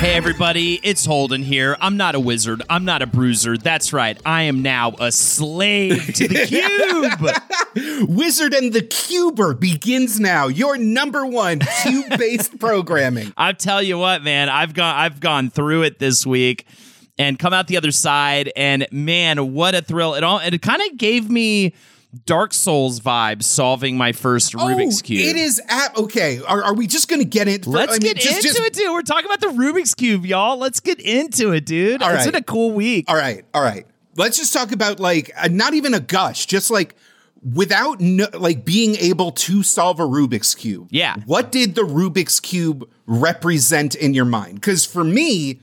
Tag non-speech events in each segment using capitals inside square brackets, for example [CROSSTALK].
Hey everybody, it's Holden here. I'm not a wizard. I'm not a bruiser. That's right. I am now a slave to the [LAUGHS] cube. Wizard and the Cuber begins now. Your number one cube-based [LAUGHS] programming. I tell you what, man, I've gone I've gone through it this week and come out the other side and man, what a thrill. It all it kind of gave me Dark Souls vibes solving my first Rubik's Oh, cube. It is at okay. Are, are we just going to get it? for- Let's I mean, get just- into just- it, dude. We're talking about the Rubik's cube, y'all. Let's get into it, dude. All it's right. been a cool week. All right, all right. Let's just talk about like uh, not even a gush, just like without no, like being able to solve a Rubik's cube. Yeah. What did the Rubik's cube represent in your mind? Because for me,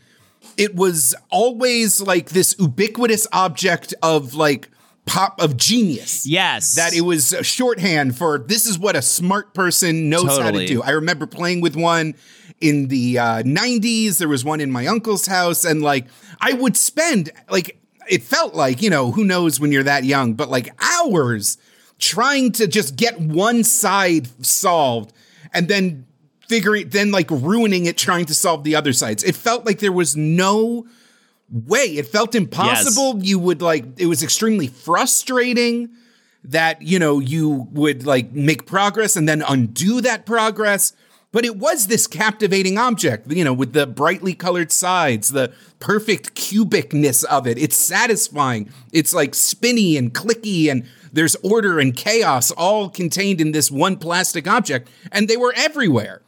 it was always like this ubiquitous object of like pop of genius. Yes. That it was a shorthand for this is what a smart person knows how to do. I remember playing with one in the uh, 90s. There was one in my uncle's house, and like I would spend like it felt like you know who knows when you're that young, but like hours trying to just get one side solved, and then figuring it, then like ruining it trying to solve the other sides. It felt like there was no way. It felt impossible. You would like it was extremely frustrating that you know you would like make progress and then undo that progress. But it was this captivating object, you know, with the brightly colored sides, the perfect cubicness of it. It's satisfying. It's like spinny and clicky, and there's order and chaos all contained in this one plastic object. And they were everywhere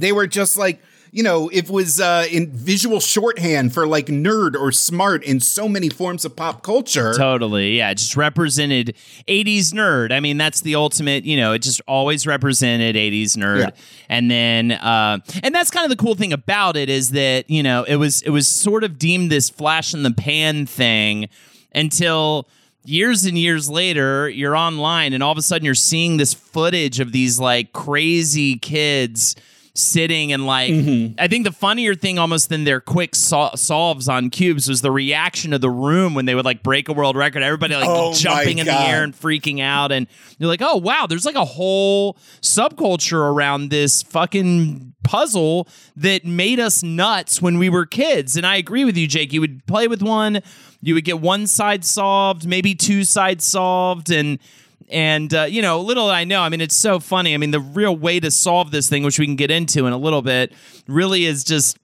they were just like you know it was uh in visual shorthand for like nerd or smart in so many forms of pop culture Totally. Yeah. Just represented 80s nerd. I mean, that's the ultimate, you know, it just always represented 80s nerd. Yeah. And then uh and that's kind of the cool thing about it is that, you know, it was it was sort of deemed this flash in the pan thing until years and years later you're online and all of a sudden you're seeing this footage of these like crazy kids sitting and like mm-hmm. I think the funnier thing almost than their quick sol- solves on cubes was the reaction of the room when they would like break a world record. Everybody like Oh jumping in the air and freaking out. And you're like oh wow there's like a whole subculture around this fucking puzzle that made us nuts when we were kids. And I agree with you Jake. You would play with one you would get one side solved maybe two sides solved. And and uh, you know, little I know. I mean, it's so funny. I mean, the real way to solve this thing, which we can get into in a little bit, really is just.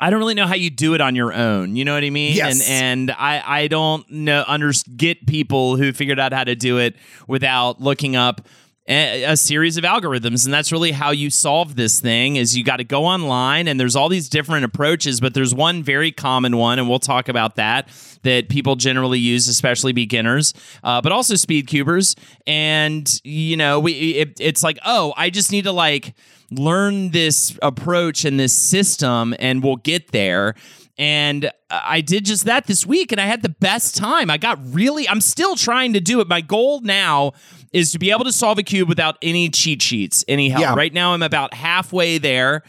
I don't really know how you do it on your own. You know what I mean? Yes. And and I I don't know under get people who figured out how to do it without looking up a, series of algorithms and that's really how you solve this thing is you got to go online and there's all these different approaches but there's one very common one and we'll talk about that that people generally use especially beginners uh, but also speed cubers and you know we it, it's like oh i just need to like learn this approach and this system and we'll get there and I did just that this week and I had the best time. I got really, I'm still trying to do it. My goal now is to be able to solve a cube without any cheat sheets, any help. Yeah. Right now, I'm about halfway there,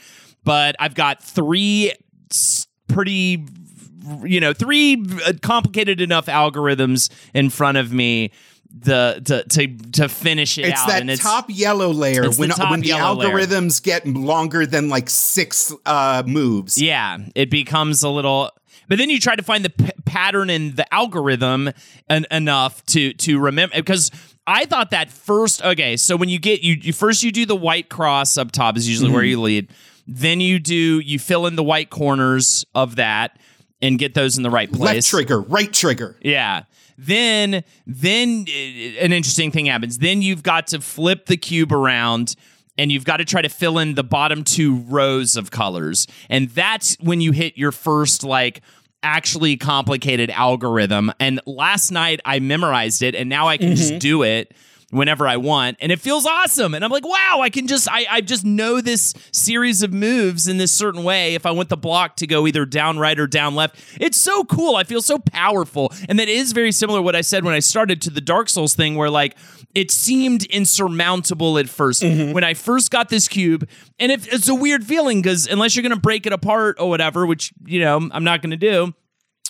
but I've got three pretty, you know, three uh, complicated enough algorithms in front of me. the to to to finish it It's out. that and it's top yellow layer it's the when when the yellow layer. algorithms get longer than like six uh, moves. Yeah, it becomes a little. But then you try to find the p- pattern in the algorithm en- enough to to remember because I thought that first. Okay, so when you get you, you first you do the white cross up top is usually where you lead. Then you do you fill in the white corners of that and get those in the right place. Left trigger, right trigger. Yeah. Then then uh, an interesting thing happens. Then you've got to flip the cube around and you've got to try to fill in the bottom two rows of colors. And that's when you hit your first like actually complicated algorithm. And last night I memorized it and now I can just mm-hmm. do it whenever I want. And it feels awesome. And I'm like, wow, I can just I, I just know this series of moves in this certain way if I want the block to go either down right or down left. It's so cool. I feel so powerful. And that is very similar to what I said when I started to the Dark Souls thing where like it seemed insurmountable at 1st mm-hmm. when I first got this cube. And if it's a weird feeling because unless you're gonna break it apart or whatever, which you know I'm not gonna do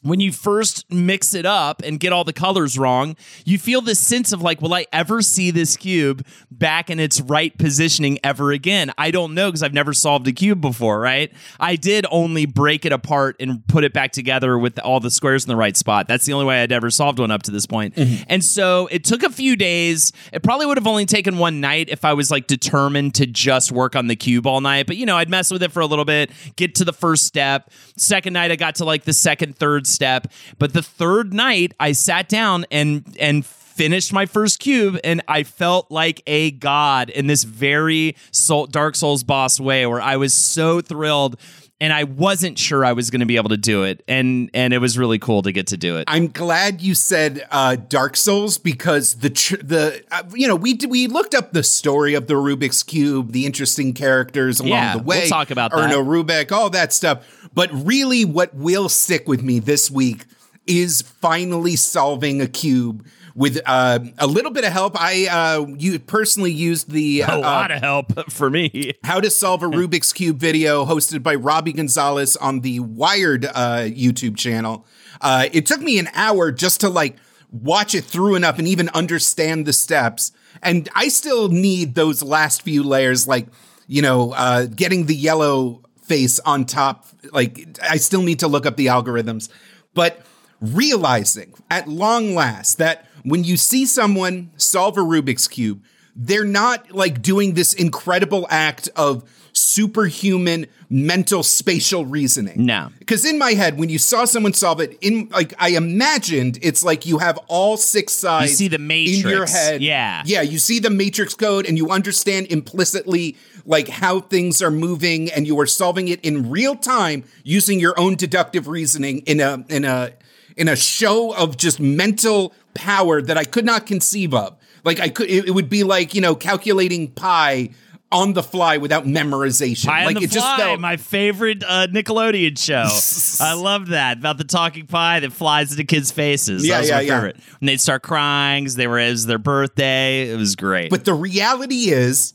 when you first mix it up and get all the colors wrong, you feel this sense of like, will I ever see this cube back in its right positioning ever again? I don't know because I've never solved a cube before, right? I did only break it apart and put it back together with all the squares in the right spot. That's the only way I'd ever solved one up to this point. Mm-hmm. And so it took a few days. It probably would have only taken one night if I was like determined to just work on the cube all night. But you know, I'd mess with it for a little bit, get to the first step. Second night, I got to like the second, third step. But the third night, I sat down and and finished my first cube and I felt like a god in this very soul, Dark Souls boss way where I was so thrilled and I wasn't sure I was going to be able to do it and and it was really cool to get to do it. I'm glad you said uh, Dark Souls because the tr- the uh, you know we d- we looked up the story of the Rubik's cube, the interesting characters along Yeah, the way. we'll talk about that. Erno Rubik, all that stuff. But really, what will stick with me this week is finally solving a cube with uh, a little bit of help. I uh, you personally used the a uh, lot of help [LAUGHS] for me. how to solve a [LAUGHS] Rubik's Cube video hosted by Robbie Gonzalez on the Wired uh, YouTube channel. Uh, it took me an hour just to like watch it through enough and even understand the steps. And I still need those last few layers, like, you know, uh, getting the yellow face on top. Like, I still need to look up the algorithms. But realizing at long last that when you see someone solve a Rubik's Cube, they're not like doing this incredible act of superhuman mental spatial reasoning. No. Because in my head, when you saw someone solve it, in like I imagined it's like you have all six sides you see the in your matrix. head. Yeah. Yeah, you see the matrix code and you understand implicitly like how things are moving and you are solving it in real time using your own deductive reasoning in a in a in a show of just mental power that I could not conceive of. Like I could it, it would be like, you know, calculating pi on the fly without memorization. Pie like on the it just felt my favorite uh, Nickelodeon show. [LAUGHS] I love that about the talking pie that flies into kids' faces. Yeah, that was yeah, my yeah. favorite. When they'd start crying, they were it was their birthday. It was great. But the reality is,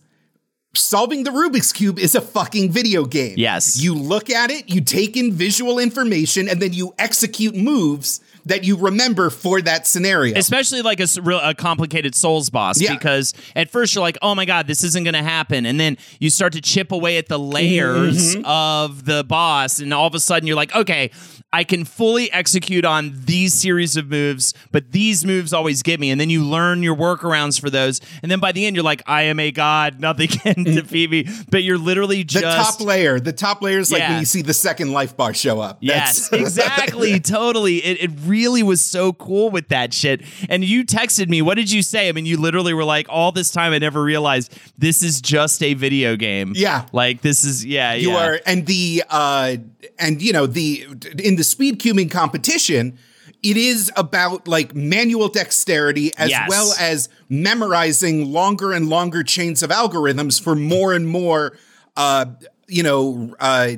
solving the Rubik's Cube is a fucking video game. Yes. You look at it, you take in visual information, and then you execute moves that you remember for that scenario. Especially like a, a complicated Souls boss, Yeah. because at first you're like, "Oh my god, this isn't going to happen," and then you start to chip away at the layers Mm-hmm. of the boss, and all of a sudden you're like, "Okay, I can fully execute on these series of moves, but these moves always get me." And then you learn your workarounds for those, and then by the end you're like, "I am a god, [LAUGHS] nothing can defeat me." But you're literally just. the top layer, the top layer is like Yeah. when you see the second life bar show up. Yes, That's- [LAUGHS] exactly, totally. It, it really was so cool with that shit. And you texted me. What did you say? I mean, you literally were like, "All this time, I never realized this is just a video game." Yeah. like this is yeah. you yeah. are and the uh and you know the in the speed cubing competition it is about like manual dexterity as Yes. well as memorizing longer and longer chains of algorithms for more and more uh you know uh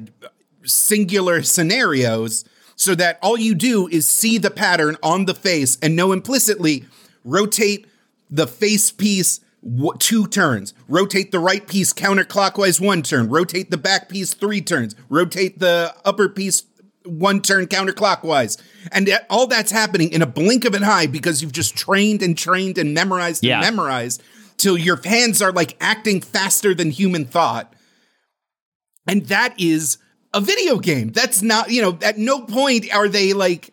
singular scenarios so that all you do is see the pattern on the face and know implicitly rotate the face piece two turns rotate the right piece counterclockwise one turn rotate the back piece three turns rotate the upper piece one turn counterclockwise. And all that's happening in a blink of an eye because you've just trained and trained and memorized Yeah. and memorized till your hands are like acting faster than human thought. And that is a video game. That's not, you know, at no point are they like,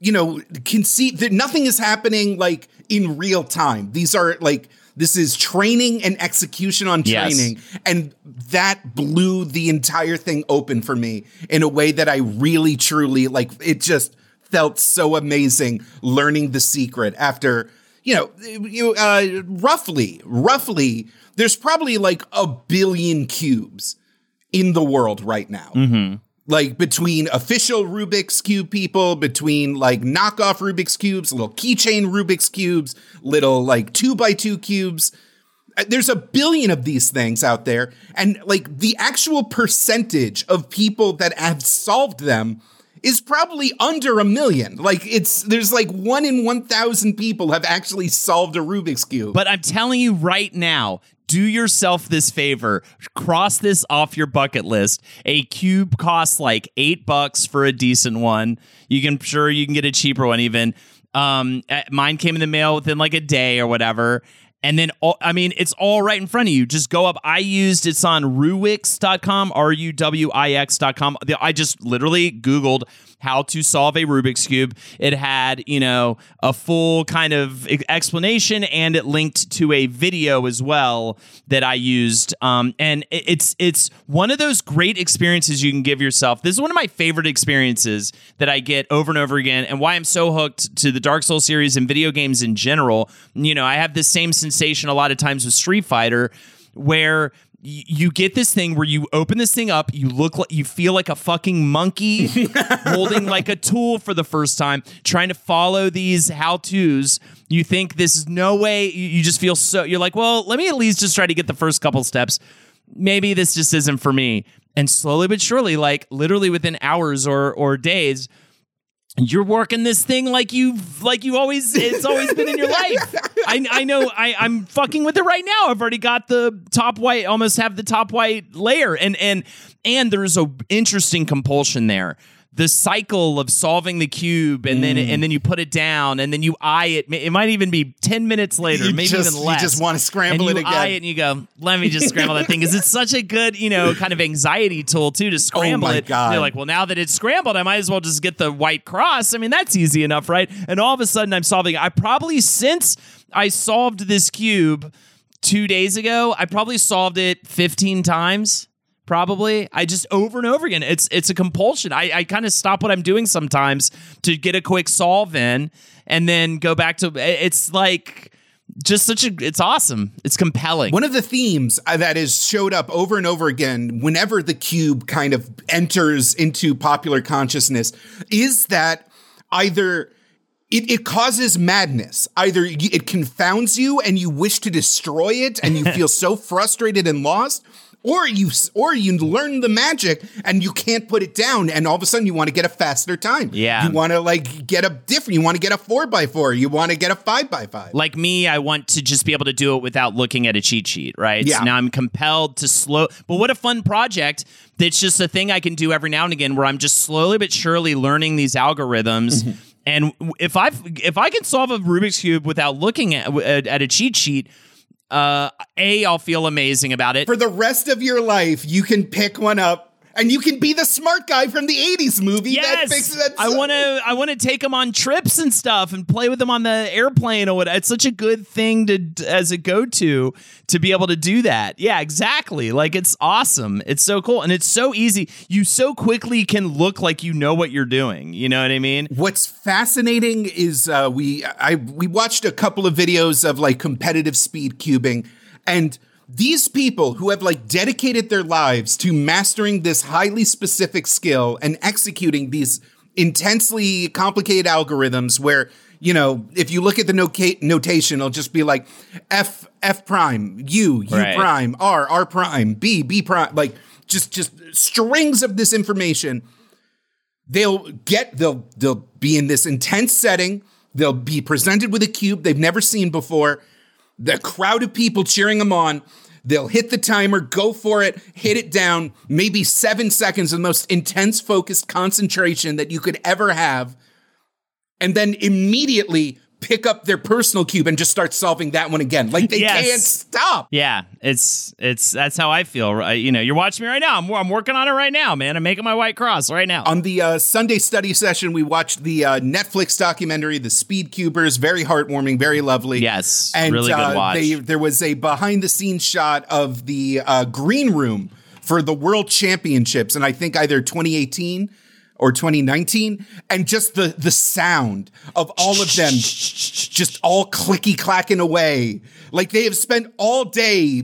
you know, conceive that nothing is happening like in real time. These are like, this is training and execution on Yes. training. And that blew the entire thing open for me in a way that I really, truly like. It just felt so amazing learning the secret after, you know, you, uh, roughly, roughly, there's probably like a billion cubes in the world right now. Like between official Rubik's Cube people, between like knockoff Rubik's Cubes, little keychain Rubik's Cubes, little like two by two cubes. Uh, There's a billion of these things out there. And like the actual percentage of people that have solved them is probably under a million. Like it's, there's like one in 1,000 people have actually solved a Rubik's Cube. But I'm telling you right now, do yourself this favor. Cross this off your bucket list. A cube costs like eight bucks for a decent one. You can sure you can get a cheaper one even. Um, uh, mine came in the mail within like a day or whatever. And then, I mean, it's all right in front of you. Just go up. I used it's on ruwix.com, R U W I X.com. The- I just literally Googled how to solve a Rubik's Cube. It had, you know, a full kind of explanation and it linked to a video as well that I used. Um, and it's it's one of those great experiences you can give yourself. This is one of my favorite experiences that I get over and over again and why I'm so hooked to the Dark Souls series and video games in general. You know, I have this same sensation a lot of times with Street Fighter where you get this thing where you open this thing up, you look like you feel like a fucking monkey [LAUGHS] holding like a tool for the first time, trying to follow these how to's. You think this is no way. You you just feel so. You're like, well, let me at least just try to get the first couple steps. Maybe this just isn't for me. And slowly but surely, like literally within hours or or days, you're working this thing like you've like you always it's always been in your [LAUGHS] life. I, I know I, I'm fucking with it right now. I've already got the top white, almost have the top white layer. And and and there's a interesting compulsion there. The cycle of solving the cube and then Mm. and then you put it down and then you eye it. It might even be 10 minutes later, You maybe just- even less. you just wanna scramble and it again. Eye it and you go, let me just scramble that thing. Because it's such a good, you know, kind of anxiety tool too to scramble Oh my it. God. You're like, well, now that it's scrambled, I might as well just get the white cross. I mean, that's easy enough, right? And all of a sudden, I'm solving. I probably since I solved this cube two days ago, I probably solved it 15 times. Probably, I just over and over again. It's it's a compulsion. I, I kind of stop what I'm doing sometimes to get a quick solve in, and then go back to. It's like just such a. It's awesome. It's compelling. One of the themes uh, that has showed up over and over again whenever the cube kind of enters into popular consciousness is that either it, it causes madness. Either it confounds you and you wish to destroy it and you [LAUGHS] feel so frustrated and lost, or you or you learn the magic and you can't put it down, and all of a sudden you want to get a faster time. Yeah. you want to like get a different. You want to get a four by four. You want to get a five by five. like me, I want to just be able to do it without looking at a cheat sheet, right? Yeah. So now I'm compelled to slow. But what a fun project! That's just a thing I can do every now and again, where I'm just slowly but surely learning these algorithms. Mm-hmm. And if I if I can solve a Rubik's cube without looking at at a cheat sheet, uh, a I'll feel amazing about it. for the rest of your life, you can pick one up and you can be the smart guy from the 80s movie that Yes, fixes that. I want to. I want to take them on trips and stuff, and play with them on the airplane or what. It's such a good thing to as a go to to be able to do that. Yeah, exactly. Like it's awesome. It's so cool, and it's so easy. You so quickly can look like you know what you're doing. You know what I mean? What's fascinating is uh, we I we watched a couple of videos of like competitive speed cubing, and these people who have like dedicated their lives to mastering this highly specific skill and executing these intensely complicated algorithms where you know if you look at the noca- notation it'll just be like f f prime u u Right. prime r r prime b b prime like just just strings of this information. They'll get they'll they'll be in this intense setting. They'll be presented with a cube they've never seen before the crowd of people cheering them on They'll hit the timer, go for it, hit it down, maybe seven seconds of the most intense, focused concentration that you could ever have. And then immediately pick up their personal cube and just start solving that one again. Like they Yes. can't stop. Yeah, it's it's that's how I feel. Right? You know, you're watching me right now. I'm I'm working on it right now, man. I'm making my white cross right now. On the uh, Sunday study session, we watched the uh, Netflix documentary, The Speed Cubers. Very heartwarming, very lovely. Yes, and really good uh, watch. They, there was a behind the scenes shot of the uh, green room for the World Championships, and I think either 2018 or 2019, and just the the sound of all of them just all clicky clacking away. Like they have spent all day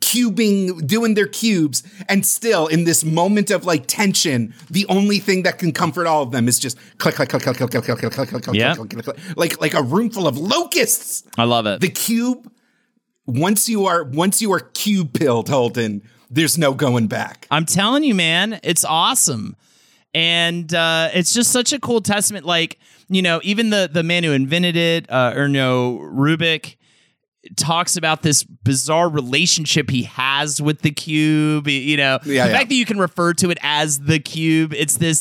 cubing, doing their cubes, and still in this moment of like tension, the only thing that can comfort all of them is just click, click, click, click, click, click, click, click, click, click, Yeah. click, click, click, like like a room full of locusts. I love it. The cube, once you are once you are cube pilled, Holden, there's no going back. I'm telling you, man, it's awesome. And uh, it's just such a cool testament. Like, you know, even the the man who invented it, uh, Erno Rubik, talks about this bizarre relationship he has with the cube. You know, Yeah, the yeah. fact that you can refer to it as the cube, it's this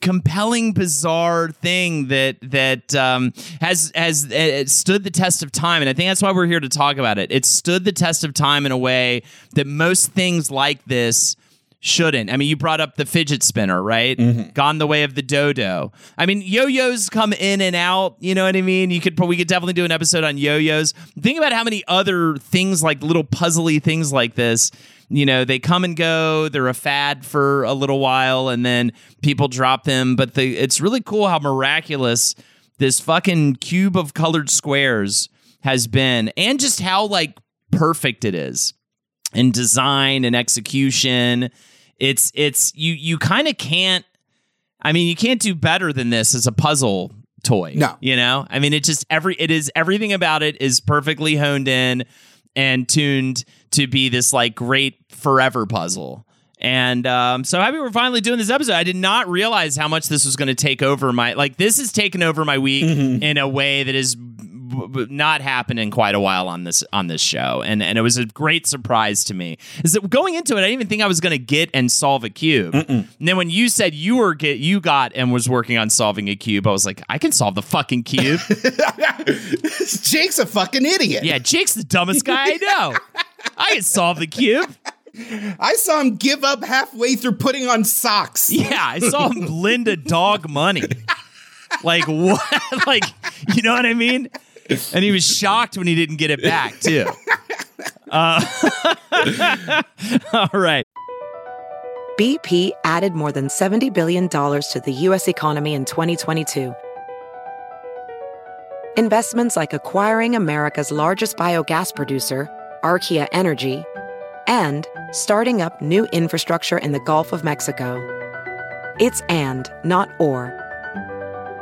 compelling, bizarre thing that that um, has has uh, stood the test of time, and I think that's why we're here to talk about it. It stood the test of time in a way that most things like this shouldn't. I mean, you brought up the fidget spinner, right? Mm-hmm. Gone the way of the dodo. I mean, yo-yos come in and out. You know what I mean? You could we could definitely do an episode on yo-yos. Think about how many other things like little puzzly things like this. You know, they come and go. They're a fad for a little while, and then people drop them. But the it's really cool how miraculous this fucking cube of colored squares has been, and just how like perfect it is in design and execution. It's it's you you kind of can't. I mean, you can't do better than this as a puzzle toy. No. you know. I mean, it just every it is everything about it is perfectly honed in and tuned to be this like great forever puzzle. And um, so happy we're finally doing this episode. I did not realize how much this was going to take over my like this has taken over my week in a way that is not happened in quite a while on this on this show, and and it was a great surprise to me. Is that going into it, I didn't even think I was going to get and solve a cube. And then when you said you were get you got and was working on solving a cube, I was like, I can solve the fucking cube. [LAUGHS] Jake's a fucking idiot. yeah, Jake's the dumbest guy I know. I can solve the cube. I saw him give up halfway through putting on socks. Yeah, I saw him lend a dog money. [LAUGHS] Like what? [LAUGHS] like you know what I mean? And he was shocked when he didn't get it back too. [LAUGHS] Uh, [LAUGHS] all right. BP added more than $70 billion to the U.S. economy in 2022. Investments like acquiring America's largest biogas producer, Archaea Energy, and starting up new infrastructure in the Gulf of Mexico. It's and, not or.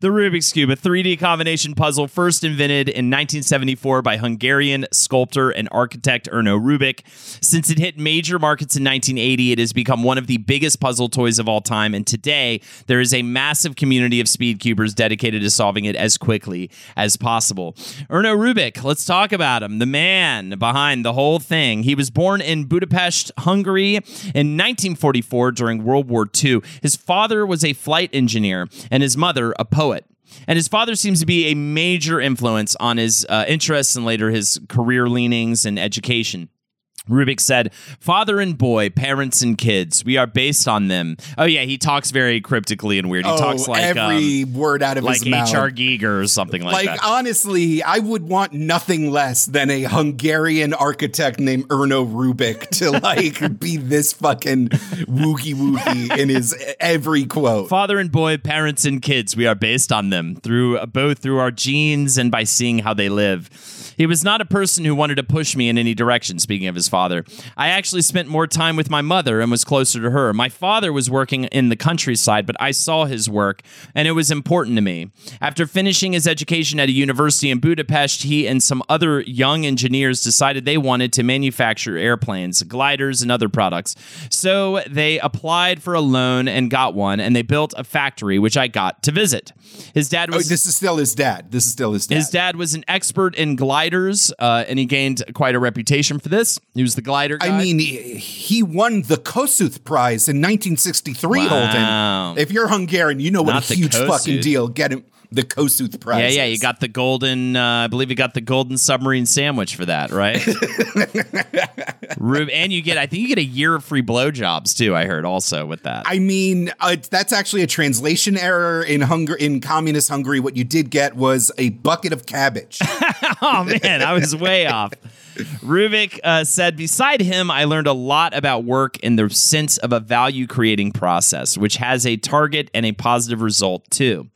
The Rubik's Cube, a 3D combination puzzle first invented in 1974 by Hungarian sculptor and architect Erno Rubik. Since it hit major markets in 1980, it has become one of the biggest puzzle toys of all time. And today, there is a massive community of speed cubers dedicated to solving it as quickly as possible. Erno Rubik, let's talk about him, the man behind the whole thing. He was born in Budapest, Hungary in 1944 during World War II. His father was a flight engineer and his mother a poet. And his father seems to be a major influence on his uh, interests and later his career leanings and education. Rubik said, Father and boy, parents and kids, we are based on them. Oh, yeah, he talks very cryptically and weird. He oh, talks like every um, word out of like his mouth. H.R. Giger or something like, Like, that. Like, honestly, I would want nothing less than a Hungarian architect named Erno Rubik to [LAUGHS] like be this fucking wookie wookie in his every quote. Father and boy, parents and kids, we are based on them through both through our genes and by seeing how they live. He was not a person who wanted to push me in any direction, speaking of his father. I actually spent more time with my mother and was closer to her. My father was working in the countryside, but I saw his work and it was important to me. After finishing his education at a university in Budapest, he and some other young engineers decided they wanted to manufacture airplanes, gliders, and other products. So they applied for a loan and got one, and they built a factory, which I got to visit. His dad oh, was. Oh, this is still his dad. This is still his dad. his dad was an expert in gliders, uh, and he gained quite a reputation for this. He was the glider guy. I mean, he, he won the Kossuth Prize in 1963, Wow. Holden. If you're Hungarian, you know what Not a huge Kossuth. fucking deal getting the Kossuth Prize yeah, yeah, you got the golden. Uh, I believe you got the golden submarine sandwich for that, right? [LAUGHS] Rube, and you get. I think you get a year of free blowjobs too. I heard also with that. I mean, uh, that's actually a translation error in Hungary. In communist Hungary, what you did get was a bucket of cabbage. [LAUGHS] oh man, I was way off. [LAUGHS] Rubik uh, said, beside him, I learned a lot about work in the sense of a value creating process, which has a target and a positive result too.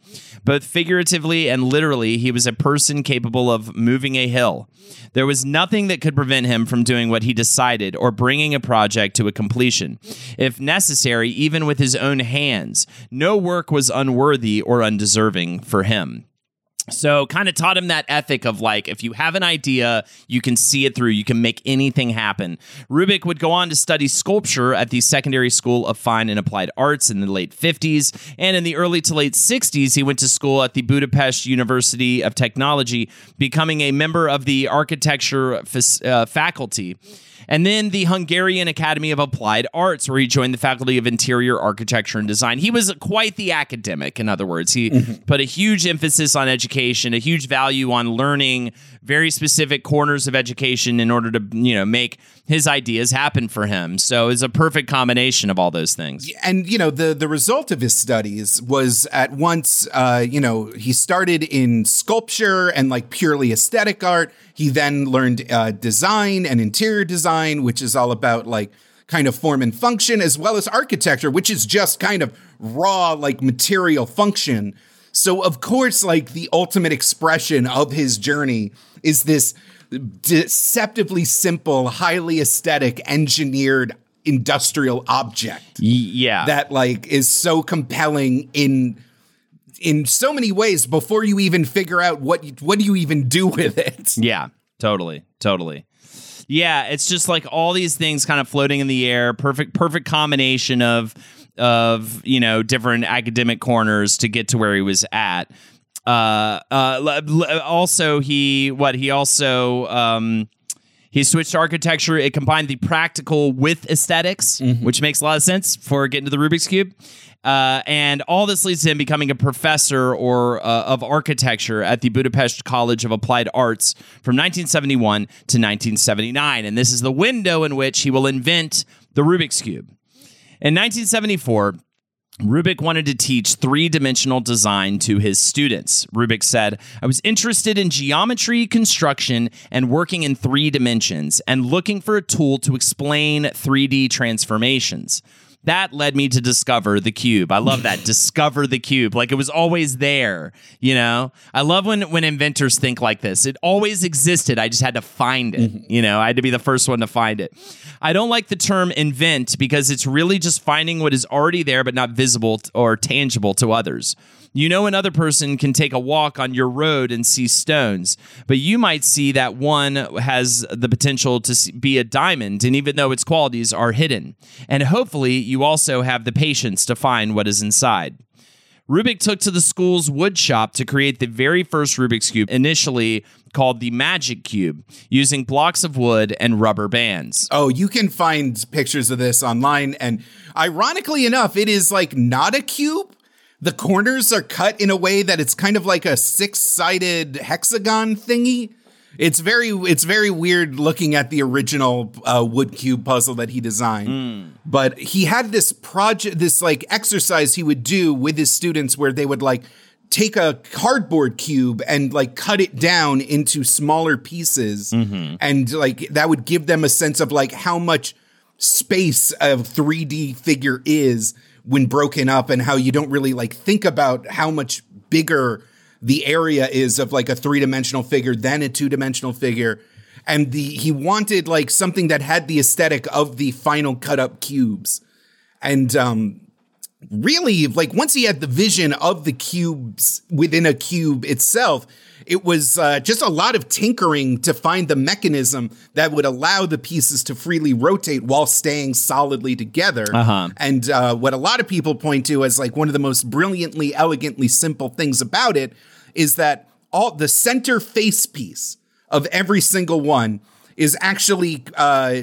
Both figuratively and literally, he was a person capable of moving a hill. There was nothing that could prevent him from doing what he decided or bringing a project to a completion. If necessary, even with his own hands, no work was unworthy or undeserving for him. So, kind of taught him that ethic of like, if you have an idea, you can see it through, you can make anything happen. Rubik would go on to study sculpture at the Secondary School of Fine and Applied Arts in the late 50s. And in the early to late 60s, he went to school at the Budapest University of Technology, becoming a member of the architecture fac- uh, faculty. And then the Hungarian Academy of Applied Arts, where he joined the Faculty of Interior Architecture and Design. He was quite the academic, in other words. He put a huge emphasis on education, a huge value on learning very specific corners of education in order to, you know, make his ideas happen for him. So it's a perfect combination of all those things. and you know the the result of his studies was at once uh, you know he started in sculpture and like purely aesthetic art he then learned uh, design and interior design which is all about like kind of form and function as well as architecture which is just kind of raw like material function so of course like the ultimate expression of his journey is this deceptively simple highly aesthetic engineered industrial object yeah. that like is so compelling in in so many ways before you even figure out what you, what do you even do [LAUGHS] with it. Yeah, totally, totally. Yeah, it's just like all these things kind of floating in the air. Perfect, perfect combination of of you know different academic corners to get to where he was at. Uh, uh, also he what he also um. He switched to architecture. It combined the practical with esthetics which makes a lot of sense for getting to the Rubik's Cube. Uh, and all this leads to him becoming a professor or uh, of architecture at the Budapest College of Applied Arts from 1971 to 1979. And this is the window in which he will invent the Rubik's Cube. In 1974, Rubik wanted to teach three dimensional design to his students. Rubik said, I was interested in geometry, construction, and working in three dimensions, and looking for a tool to explain 3D transformations. That led me to discover the cube. I love that. [LAUGHS] discover the cube. Like it was always there, you know? I love when when inventors think like this. It always existed. I just had to find it. Mm-hmm. You know, I had to be the first one to find it. I don't like the term invent because it's really just finding what is already there but not visible or tangible to others. You know, another person can take a walk on your road and see stones, but you might see that one has the potential to be a diamond, and even though its qualities are hidden. And hopefully, you also have the patience to find what is inside. Rubik took to the school's wood shop to create the very first Rubik's Cube, initially called the Magic Cube, using blocks of wood and rubber bands. Oh, you can find pictures of this online and ironically enough, it is like not a cube. The corners are cut in a way that it's kind of like a six-sided hexagon thingy. It's very it's very weird looking at the original uh, wood cube puzzle that he designed. But he had this project, this like exercise he would do with his students where they would like take a cardboard cube and like cut it down into smaller pieces, and like that would give them a sense of like how much space a 3D figure is when broken up and how you don't really like think about how much bigger the area is of like a three-dimensional figure than a two-dimensional figure. And the he wanted like something that had the aesthetic of the final cut up cubes. And um really like once he had the vision of the cubes within a cube itself it was uh, just a lot of tinkering to find the mechanism that would allow the pieces to freely rotate while staying solidly together. Uh-huh. And uh, what a lot of people point to as like one of the most brilliantly, elegantly simple things about it is that all the center face piece of every single one is actually uh,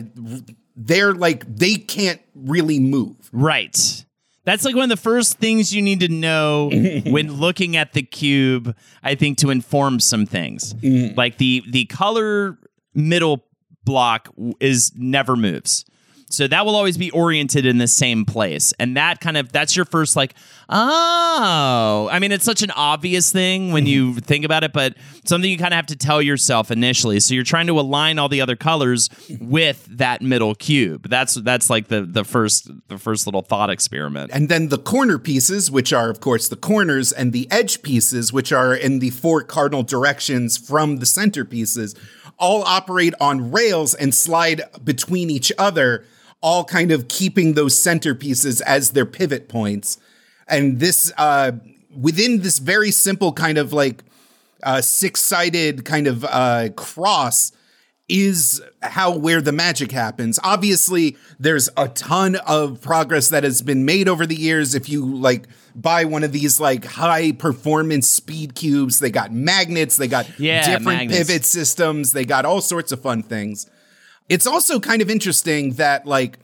they're like they can't really move. Right. That's like one of the first things you need to know [LAUGHS] when looking at the cube, I think to inform some things. Mm-hmm. Like the the color middle block is never moves. So that will always be oriented in the same place. And that kind of that's your first like, oh. I mean, it's such an obvious thing when mm-hmm. you think about it, but something you kind of have to tell yourself initially. So you're trying to align all the other colors with that middle cube. That's that's like the the first the first little thought experiment. And then the corner pieces, which are, of course, the corners, and the edge pieces, which are in the four cardinal directions from the center pieces, all operate on rails and slide between each other, all kind of keeping those centerpieces as their pivot points. And this, uh, within this very simple kind of like uh, six sided kind of uh, cross, is how where the magic happens. Obviously, there's a ton of progress that has been made over the years. If you like buy one of these like high performance speed cubes, they got magnets, they got Yeah, different magnets. pivot systems, they got all sorts of fun things. It's also kind of interesting that like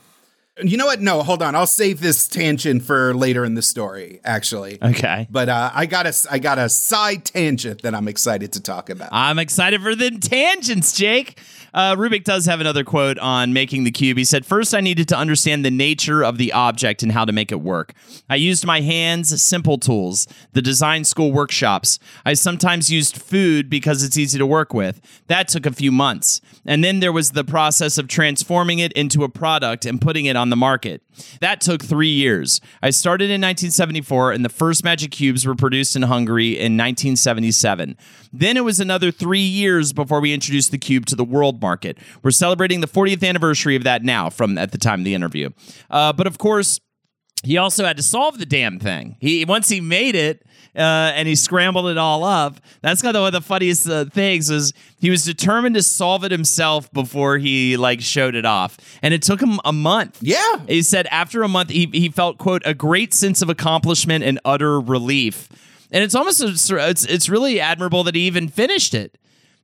you know what? No, hold on. I'll save this tangent for later in the story, actually. Okay. But uh, I got a I got a side tangent that I'm excited to talk about. I'm excited for the tangents, Jake. Uh, Rubik does have another quote on making the cube. He said, First, I needed to understand the nature of the object and how to make it work. I used my hands, simple tools, the design school workshops. I sometimes used food because it's easy to work with. That took a few months. And then there was the process of transforming it into a product and putting it on the market. That took three years. I started in 1974, and the first Magic Cubes were produced in Hungary in 1977. Then it was another three years before we introduced the cube to the world market. We're celebrating the 40th anniversary of that now, from at the time of the interview. Uh, but of course, he also had to solve the damn thing. He once he made it uh, and he scrambled it all up. That's kind of one of the funniest uh, things was he was determined to solve it himself before he like showed it off, and it took him a month. Yeah. he said after a month he he felt quote a great sense of accomplishment and utter relief, and it's almost it's it's really admirable that he even finished it.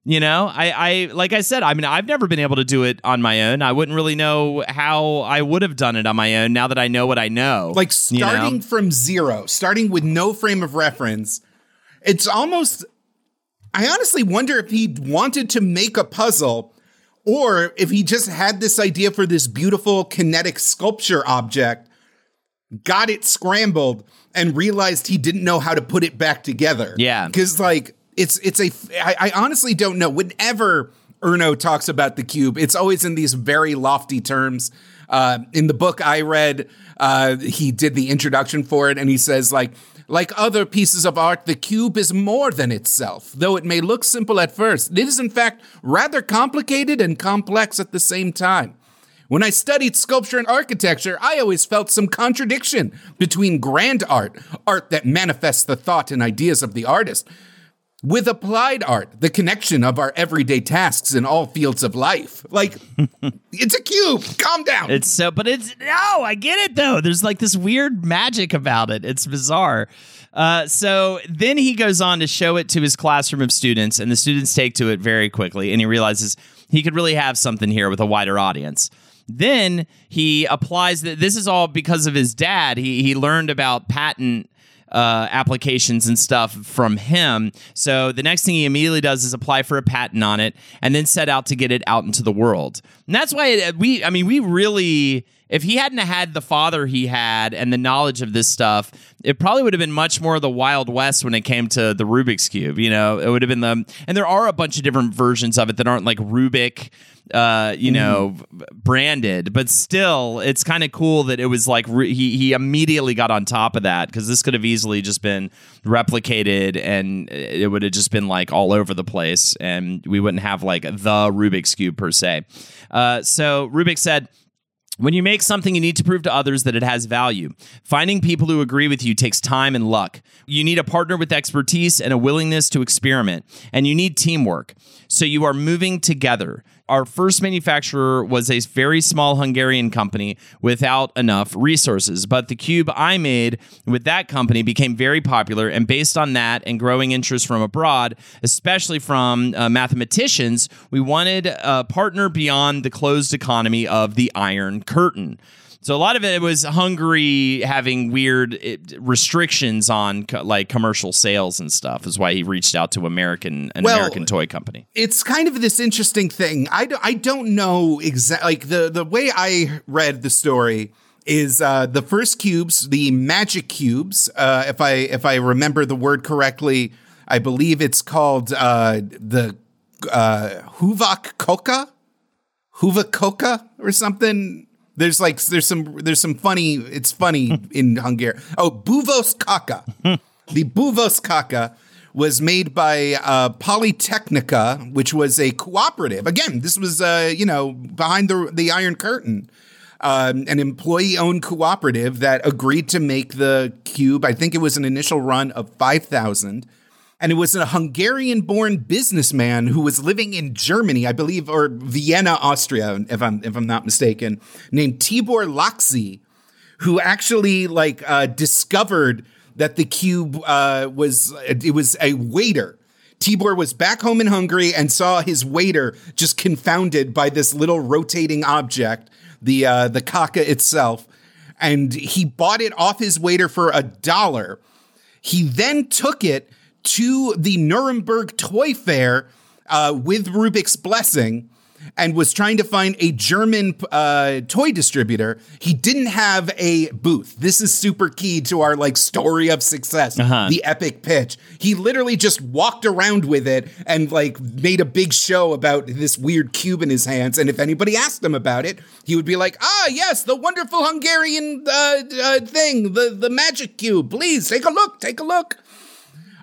You know, I, I, like I said, I mean, I've never been able to do it on my own. I wouldn't really know how I would have done it on my own now that I know what I know. like you know? starting from zero, starting with no frame of reference. It's almost, I honestly wonder if he wanted to make a puzzle or if he just had this idea for this beautiful kinetic sculpture object, got it scrambled, and realized he didn't know how to put it back together. Yeah. Because, like, it's, it's a, I, I honestly don't know. Whenever Erno talks about the cube, it's always in these very lofty terms. Uh, in the book I read, uh, he did the introduction for it, and he says, like, like other pieces of art, the cube is more than itself. Though it may look simple at first, it is in fact rather complicated and complex at the same time. When I studied sculpture and architecture, I always felt some contradiction between grand art, art that manifests the thought and ideas of the artist, with applied art, the connection of our everyday tasks in all fields of life. Like, [LAUGHS] it's a cube. Calm down. It's so, but it's no, I get it though. There's like this weird magic about it. It's bizarre. Uh, so then he goes on to show it to his classroom of students, and the students take to it very quickly, and he realizes he could really have something here with a wider audience. Then he applies that. This is all because of his dad. He he learned about patent uh, applications and stuff from him. So the next thing he immediately does is apply for a patent on it and then set out to get it out into the world. And that's why it, we, I mean, we really, if he hadn't had the father he had and the knowledge of this stuff, it probably would have been much more the Wild West when it came to the Rubik's Cube. You know, it would have been the, and there are a bunch of different versions of it that aren't like Rubik uh, you know, branded, but still, it's kind of cool that it was like re- he he immediately got on top of that because this could have easily just been replicated and it would have just been like all over the place, and we wouldn't have like the Rubik's cube per se. Uh, Uh, so Rubik said. When you make something, you need to prove to others that it has value. Finding people who agree with you takes time and luck. You need a partner with expertise and a willingness to experiment, and you need teamwork. So you are moving together. Our first manufacturer was a very small Hungarian company without enough resources, but the cube I made with that company became very popular. And based on that and growing interest from abroad, especially from uh, mathematicians, we wanted a partner beyond the closed economy of the Iron Curtain. So a lot of it was Hungary having weird restrictions on co- like commercial sales and stuff. Is why he reached out to American an Well, American toy company. it's kind of this interesting thing. I, d- I don't know exactly like the the way I read the story is uh, the first cubes, the magic cubes. Uh, if I if I remember the word correctly, I believe it's called uh, the uh, Huvak Koka, Huvak Koka or something. There's like there's some there's some funny. It's funny [LAUGHS] in Hungarian. Oh, Buvos Kaka. [LAUGHS] the Buvos Kaka was made by uh, Polytechnica, which was a cooperative. Again, this was uh, you know behind the the Iron Curtain, um, an employee-owned cooperative that agreed to make the cube. I think it was an initial run of five thousand. And it was a Hungarian born businessman who was living in Germany, I believe, or Vienna, Austria, if I'm if I'm not mistaken, named Tibor Laczi, who actually like uh, discovered that the cube uh, was it was a waiter. Tibor was back home in Hungary and saw his waiter just confounded by this little rotating object, the uh, the kaka itself, and he bought it off his waiter for a dollar. He then took it to the Nuremberg Toy Fair uh, with Rubik's blessing and was trying to find a German uh, toy distributor. He didn't have a booth. This is super key to our like story of success, the epic pitch. He literally just walked around with it and like made a big show about this weird cube in his hands. And if anybody asked him about it, he would be like, "Ah, yes, the wonderful Hungarian uh, uh, thing, the the magic cube. Please take a look. Take a look."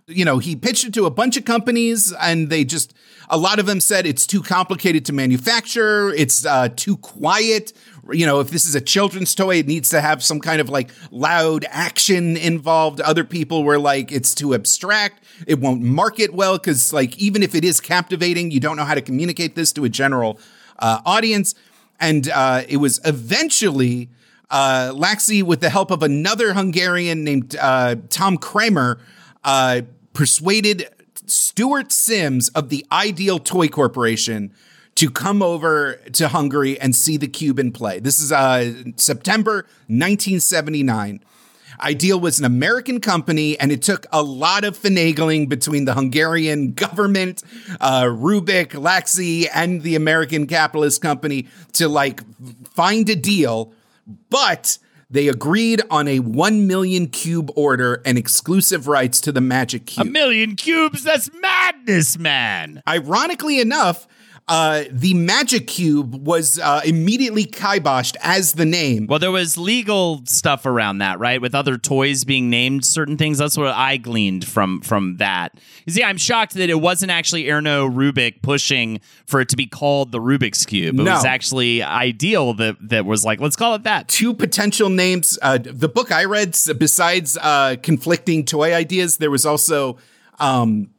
you know, he pitched it to a bunch of companies and they just, a lot of them said it's too complicated to manufacture. It's uh, too quiet. You know, if this is a children's toy, it needs to have some kind of like loud action involved. Other people were like, it's too abstract. It won't market well because, like, even if it is captivating, you don't know how to communicate this to a general uh, audience. And uh, it was eventually uh, Laczi, with the help of another Hungarian named uh, Tom Kremer, uh, persuaded Stewart Sims of the Ideal Toy Corporation to come over to Hungary and see the cube in play. This is uh, September 1979. Ideal was an American company, and it took a lot of finagling between the Hungarian government, uh, Rubik, Laczi, and the American capitalist company to like find a deal. But they agreed on a 1 million cube order and exclusive rights to the Magic Cube. A million cubes, that's madness, man. Ironically enough, uh, the Magic Cube was uh, immediately kiboshed as the name. Well, there was legal stuff around that, right? With other toys being named certain things. That's what I gleaned from from that. You see, I'm shocked that it wasn't actually Erno Rubik pushing for it to be called the Rubik's Cube. It No. was actually Ideal that that was like, let's call it that. two potential names. Uh, the book I read, besides uh, conflicting toy ideas, there was also um,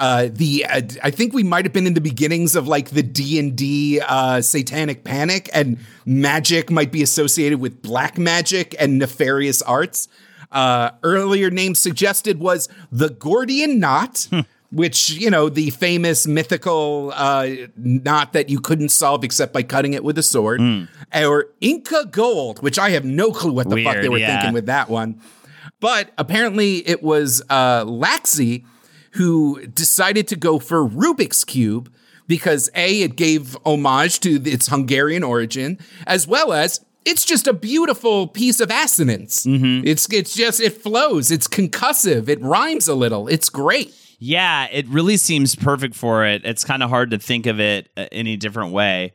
uh, the. Uh, I think we might have been in the beginnings of like the D and D uh, Satanic Panic, and magic might be associated with black magic and nefarious arts. Uh, earlier names suggested was the Gordian Knot. Which, you know, the famous mythical uh, knot that you couldn't solve except by cutting it with a sword. Or Inca Gold, which I have no clue what the fuck they were yeah. thinking with that one. But apparently, it was uh, Laczi who decided to go for Rubik's Cube because A, it gave homage to its Hungarian origin, as well as it's just a beautiful piece of assonance. It's it's just it flows. It's concussive. It rhymes a little. It's great. Yeah, it really seems perfect for it. It's kind of hard to think of it uh, any different way.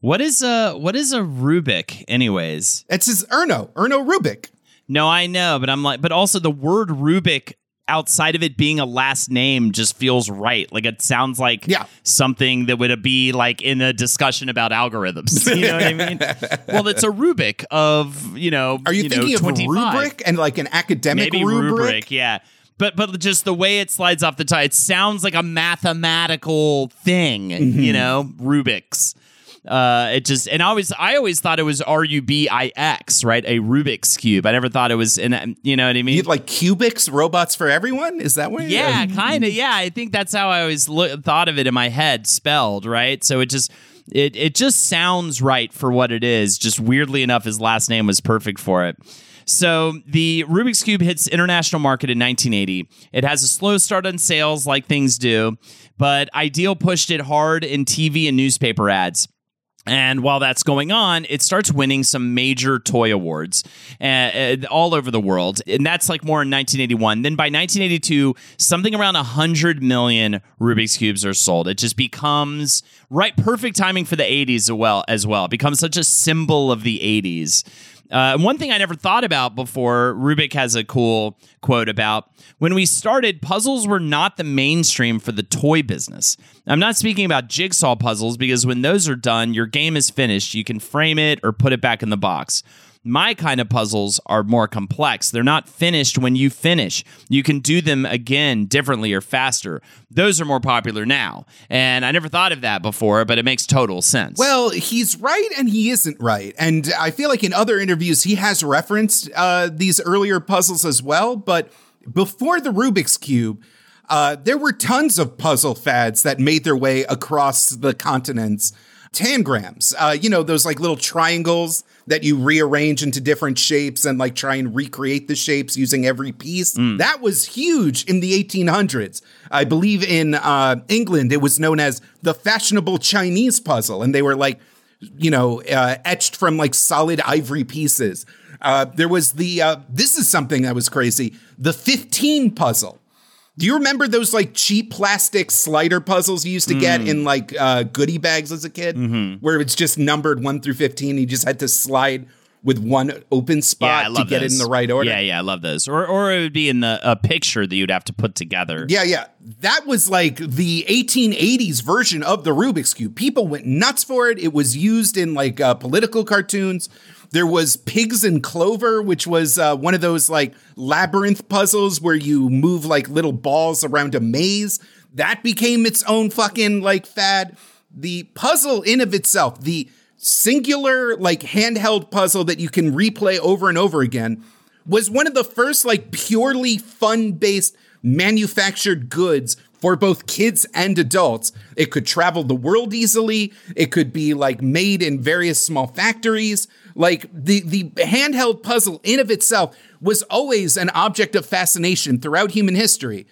What is a what is a Rubik, anyways? It's his Erno, Erno Rubik. No, I know, but I'm like, but also the word Rubik outside of it being a last name just feels right. Like it sounds like Yeah. something that would be like in a discussion about algorithms. [LAUGHS] You know what I mean? well, it's a Rubik of you know. Are you, know, thinking of 25. rubric and like an academic Maybe rubric? rubric, yeah. But but just the way it slides off the tie, it sounds like a mathematical thing, Mm-hmm. you know, Rubik's. Uh, it just and I always I always thought it was R U B I X, right? A Rubik's cube. I never thought it was, in you know what I mean? You like cubics, robots for everyone? Is that what? Yeah, kind of. Yeah, I think that's how I always lo- thought of it in my head, spelled right. So it just it it just sounds right for what it is. Just weirdly enough, his last name was perfect for it. So the Rubik's Cube hits international market in 1980. It has a slow start on sales, like things do, but Ideal pushed it hard in TV and newspaper ads. And while that's going on, it starts winning some major toy awards uh, uh, all over the world. And that's like more in 1981. Then by 1982, something around 100 million Rubik's Cubes are sold. It just becomes right perfect timing for the 80s as well. As well. It becomes such a symbol of the 80s. Uh, one thing I never thought about before, Rubik has a cool quote about when we started, puzzles were not the mainstream for the toy business. I'm not speaking about jigsaw puzzles because when those are done, your game is finished. You can frame it or put it back in the box. My kind of puzzles are more complex. They're not finished when you finish. You can do them again differently or faster. Those are more popular now. And I never thought of that before, but it makes total sense. Well, he's right and he isn't right. And I feel like in other interviews, he has referenced uh, these earlier puzzles as well. But before the Rubik's Cube, uh, there were tons of puzzle fads that made their way across the continents. Tangrams, uh, you know, those like little triangles that you rearrange into different shapes and like try and recreate the shapes using every piece. That was huge in the 1800s. I believe in uh, England, it was known as the fashionable Chinese puzzle. And they were like, you know, uh, etched from like solid ivory pieces. Uh, there was the, uh, this is something that was crazy the 15 puzzle. Do you remember those like cheap plastic slider puzzles you used to get Mm. in like uh, goodie bags as a kid, Mm-hmm. where it's just numbered one through fifteen? You just had to slide with one open spot to get it in the right order. Yeah, yeah, I love those. Or or it would be in the a picture that you'd have to put together. Yeah, yeah. That was like the 1880s version of the Rubik's Cube. People went nuts for it. It was used in like uh, political cartoons. There was Pigs in Clover, which was uh, one of those like labyrinth puzzles where you move like little balls around a maze. That became its own fucking like fad. The puzzle in of itself, the singular like handheld puzzle that you can replay over and over again, was one of the first like purely fun based manufactured goods for both kids and adults. It could travel the world easily. It could be like made in various small factories. Like the the handheld puzzle in of itself was always an object of fascination throughout human history.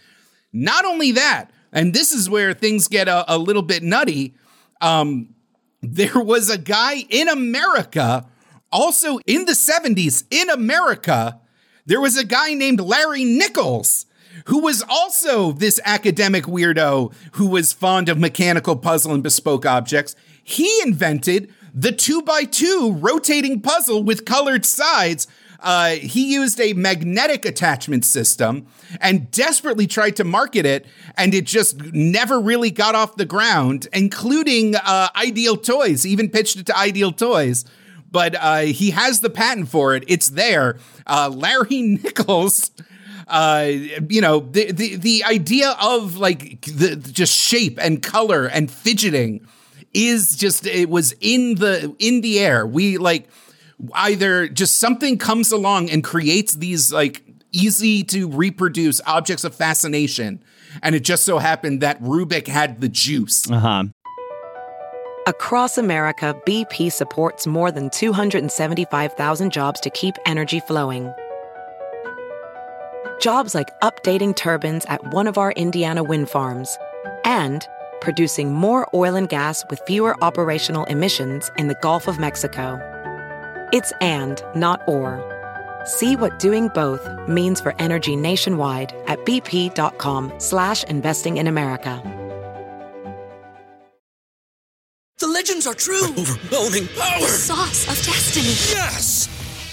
Not only that, and this is where things get a, a little bit nutty. Um, there was a guy in America, also in the 70s in America, there was a guy named Larry Nichols who was also this academic weirdo who was fond of mechanical puzzle and bespoke objects. He invented the two by two rotating puzzle with colored sides. Uh, he used a magnetic attachment system and desperately tried to market it, and it just never really got off the ground, including uh, Ideal Toys. Even pitched it to Ideal Toys but uh, he has the patent for it. It's there. Uh, Larry [LAUGHS] Nichols, uh, you know, the, the the idea of like the just shape and color and fidgeting is just it was in the in the air. We like either just something comes along and creates these like easy to reproduce objects of fascination. And it just so happened that Rubik had the juice. Uh huh. Across America, BP supports more than 275,000 jobs to keep energy flowing. Jobs like updating turbines at one of our Indiana wind farms and producing more oil and gas with fewer operational emissions in the Gulf of Mexico. It's and, not or. See what doing both means for energy nationwide at bp.com slash investing in America. The legends are true. Overwhelming power! The sauce of destiny. Yes!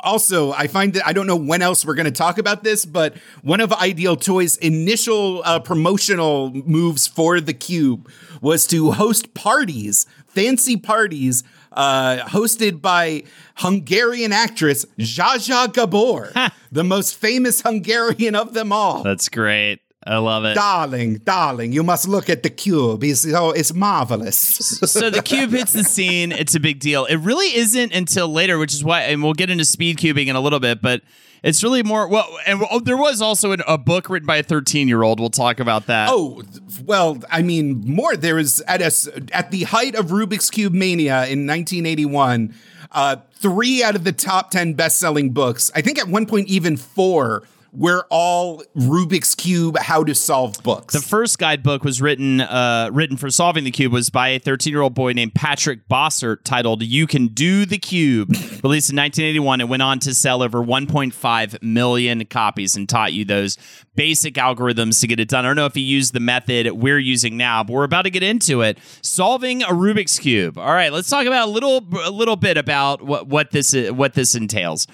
Also, I find that I don't know when else we're going to talk about this, but one of Ideal Toys' initial uh, promotional moves for the Cube was to host parties, fancy parties, uh, hosted by Hungarian actress Zsa Zsa Gabor, the most famous Hungarian of them all. That's great. I love it. darling, darling, you must look at the cube. It's, oh, it's marvelous. [LAUGHS] so the cube hits the scene. It's a big deal. It really isn't until later, which is why, and we'll get into speed cubing in a little bit, but it's really more. Well, and oh, there was also an, a book written by a 13 year old. We'll talk about that. Oh, well, I mean, more. There was at a, at the height of Rubik's Cube mania in 1981. Uh, three out of the top 10 best selling books, I think at one point, even four, were all Rubik's Cube how to solve books. The first guidebook was written uh, written for solving the cube was by a 13 year old boy named Patrick Bossert, titled "You Can Do the Cube," [LAUGHS] released in 1981. It went on to sell over 1.5 million copies and taught you those basic algorithms to get it done. I don't know if he used the method we're using now, but we're about to get into it. Solving a Rubik's cube. All right, let's talk about a little a little bit about what what this what this entails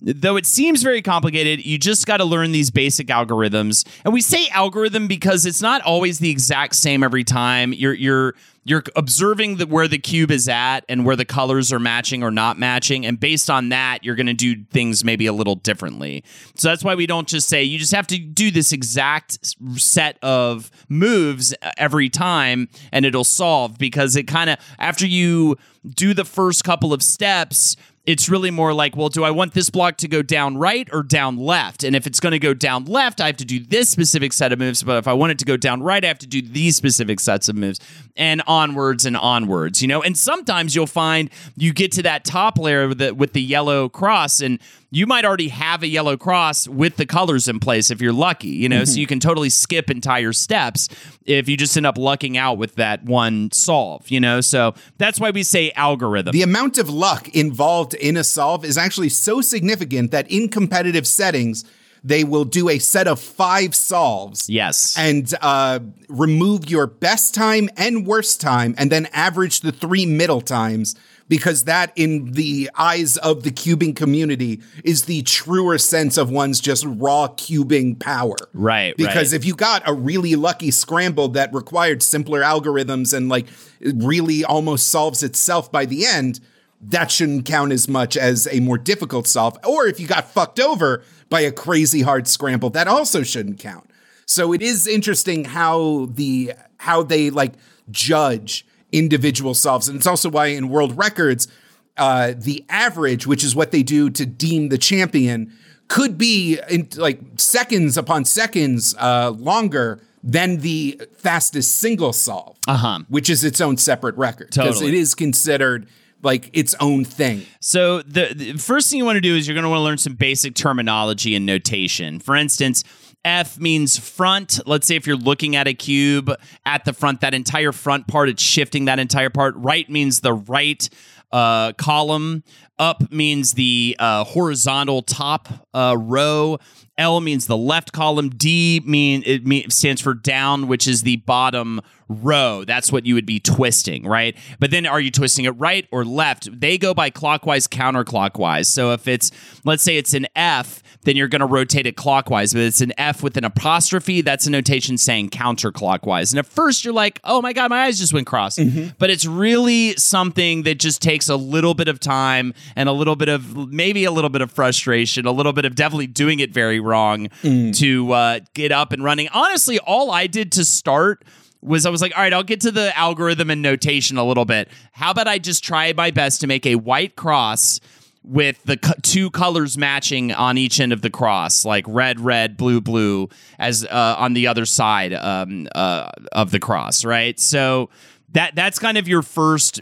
though it seems very complicated, you just got to learn these basic algorithms. And we say algorithm because it's not always the exact same every time. You're you're you're observing the, where the cube is at and where the colors are matching or not matching and based on that you're going to do things maybe a little differently so that's why we don't just say you just have to do this exact set of moves uh, every time and it'll solve because it kind of after you do the first couple of steps it's really more like, well, do I want this block to go down right or down left? And if it's going to go down left, I have to do this specific set of moves. But if I want it to go down right, I have to do these specific sets of moves and onwards and onwards, you know? And sometimes you'll find you get to that top layer with the, with the yellow cross and you might already have a yellow cross with the colors in place if you're lucky, you know, mm-hmm. so you can totally skip entire steps if you just end up lucking out with that one solve, you know? So that's why we say algorithm. The amount of luck involved in a solve is actually so significant that in competitive settings, they will do a set of five solves. Yes. And uh, remove your best time and worst time, and then average the three middle times because that, in the eyes of the cubing community, is the truer sense of one's just raw cubing power. Right. Because right. if you got a really lucky scramble that required simpler algorithms and like really almost solves itself by the end, that shouldn't count as much as a more difficult solve. Or if you got fucked over by a crazy hard scramble, that also shouldn't count. So it is interesting how the how they like judge individual solves. And it's also why in world records, uh, the average, which is what they do to deem the champion, could be in like seconds upon seconds uh, longer than the fastest single solve, uh-huh. which is its own separate record because totally. it is considered like its own thing. So the, the first thing you want to do is you're going to want to learn some basic terminology and notation. For instance, F means front. Let's say if you're looking at a cube at the front, that entire front part, it's shifting that entire part. Right means the right uh, column. Up means the uh, horizontal top uh, row. L means the left column. D mean it mean, stands for down, which is the bottom row. That's what you would be twisting, right? But then are you twisting it right or left? They go by clockwise, counterclockwise. So if it's let's say it's an F, then you're going to rotate it clockwise. But it's an F with an apostrophe. That's a notation saying counterclockwise. And at first you're like, oh my God, my eyes just went cross. Mm-hmm. But it's really something that just takes takes a little bit of time and a little bit of maybe a little bit of frustration, a little bit of definitely doing it very wrong to uh, get up and running. Honestly, all I did to start was I was like, all right, I'll get to the algorithm and notation a little bit. How about I just try my best to make a white cross with the co- two colors matching on each end of the cross, like red, red, blue, blue, as uh, on the other side um, uh, of the cross, right? So that that's kind of your first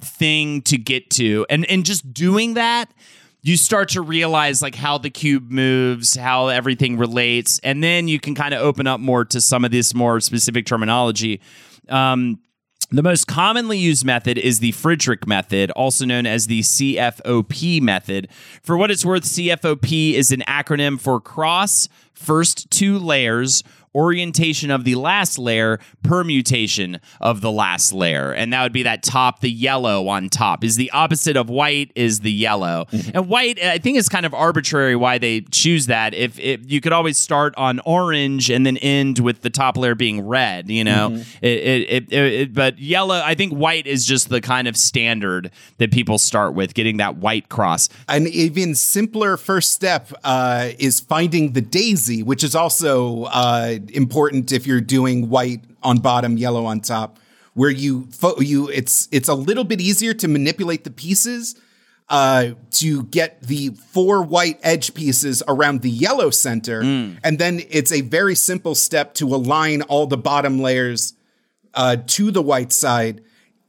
thing to get to, and and just doing that you start to realize like how the cube moves, how everything relates, and then you can kind of open up more to some of this more specific terminology. Um, the most commonly used method is the Fridrich method, also known as the CFOP method. For what it's worth, CFOP is an acronym for cross first two layers orientation of the last layer, permutation of the last layer. And that would be that top, the yellow on top. Is the opposite of white is the yellow. And white, I think is kind of arbitrary why they choose that. If, if you could always start on orange and then end with the top layer being red, you know. It, it, it, it- but yellow, I think white is just the kind of standard that people start with, getting that white cross. An even simpler first step uh, is finding the daisy, which is also uh, important if you're doing white on bottom, yellow on top. Where you fo- you it's it's a little bit easier to manipulate the pieces uh, to get the four white edge pieces around the yellow center, and then it's a very simple step to align all the bottom layers uh, to the white side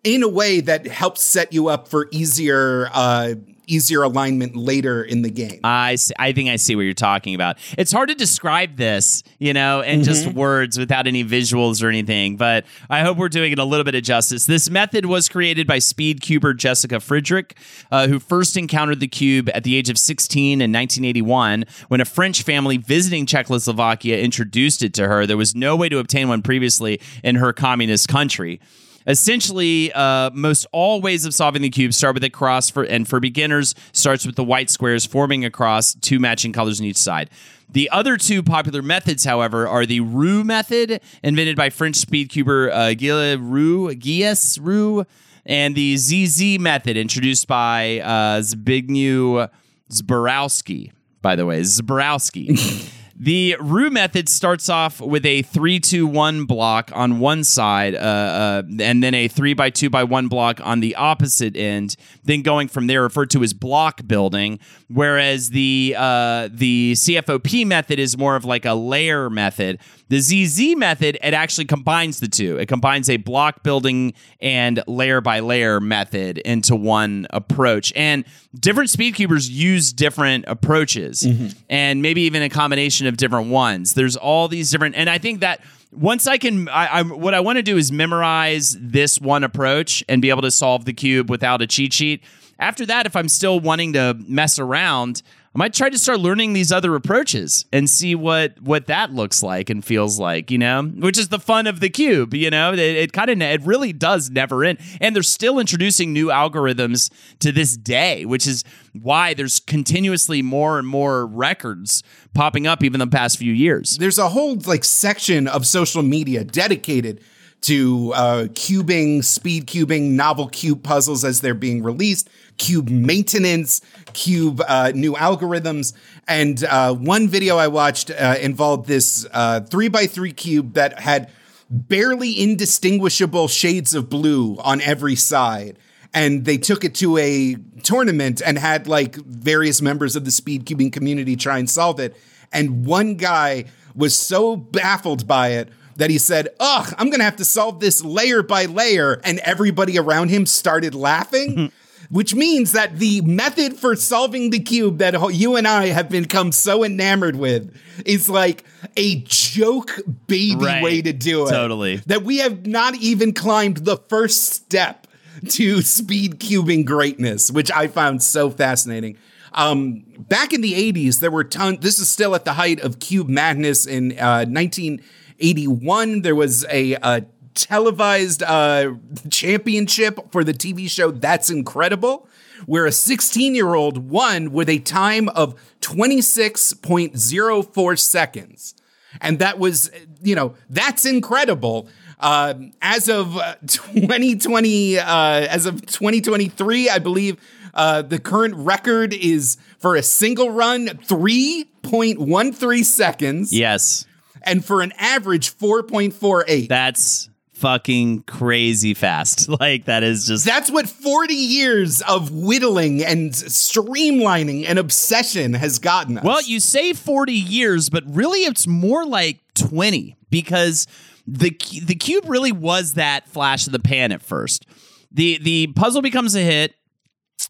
in a way that helps set you up for easier uh, easier alignment later in the game. I I think I see what you're talking about. It's hard to describe this, you know, in just words without any visuals or anything, but I hope we're doing it a little bit of justice. This method was created by speed cuber Jessica Fridrich, uh, who first encountered the cube at the age of 16 in 1981 when a French family visiting Czechoslovakia introduced it to her. There was no way to obtain one previously in her communist country. Essentially, uh, most all ways of solving the cube start with a cross, for, and for beginners, starts with the white squares forming a cross, two matching colors on each side. The other two popular methods, however, are the Roux method, invented by French speedcuber uh, Gilles Roux, Gilles Roux, and the ZZ method, introduced by uh, Zbigniew Zborowski. By the way, Zborowski. [LAUGHS] The Roux method starts off with a 3 2 1 block on one side, uh, uh, and then a 3 by 2 by 1 block on the opposite end, then going from there, referred to as block building. Whereas the, uh, the CFOP method is more of like a layer method. The ZZ method, it actually combines the two. It combines a block building and layer by layer method into one approach. And different speed speedcubers use different approaches mm-hmm. and maybe even a combination of different ones. There's all these different, and I think that once I can, I, I what I want to do is memorize this one approach and be able to solve the cube without a cheat sheet. After that, if I'm still wanting to mess around, I might try to start learning these other approaches and see what what that looks like and feels like, you know, which is the fun of the cube, you know. It, it kind of it really does never end, and they're still introducing new algorithms to this day, which is why there's continuously more and more records popping up even the past few years. There's a whole like section of social media dedicated to uh, cubing, speed cubing, novel cube puzzles as they're being released, cube maintenance, cube uh, new algorithms. And uh, one video I watched uh, involved this uh, three by three cube that had barely indistinguishable shades of blue on every side. And they took it to a tournament and had like various members of the speed cubing community try and solve it. And one guy was so baffled by it that he said, Ugh, I'm gonna have to solve this layer by layer. And everybody around him started laughing. [LAUGHS] Which means that the method for solving the cube that you and I have become so enamored with is like a joke baby Right. way to do it. Totally. That we have not even climbed the first step to speed cubing greatness, which I found so fascinating. Um, back in the 80s, there were tons. This is still at the height of cube madness in uh, 1981. There was a, a televised uh, championship for the TV show That's Incredible, where a 16 year old won with a time of 26.04 seconds. And that was, you know, that's incredible. Uh, as of uh, 2020, uh, as of 2023, I believe uh, the current record is for a single run 3.13 seconds, Yes. and for an average 4.48. That's fucking crazy fast. [LAUGHS] Like that is just That's what 40 years of whittling and streamlining and obsession has gotten us. Well, you say 40 years, but really it's more like 20 because the the cube really was that flash of the pan at first. The the puzzle becomes a hit.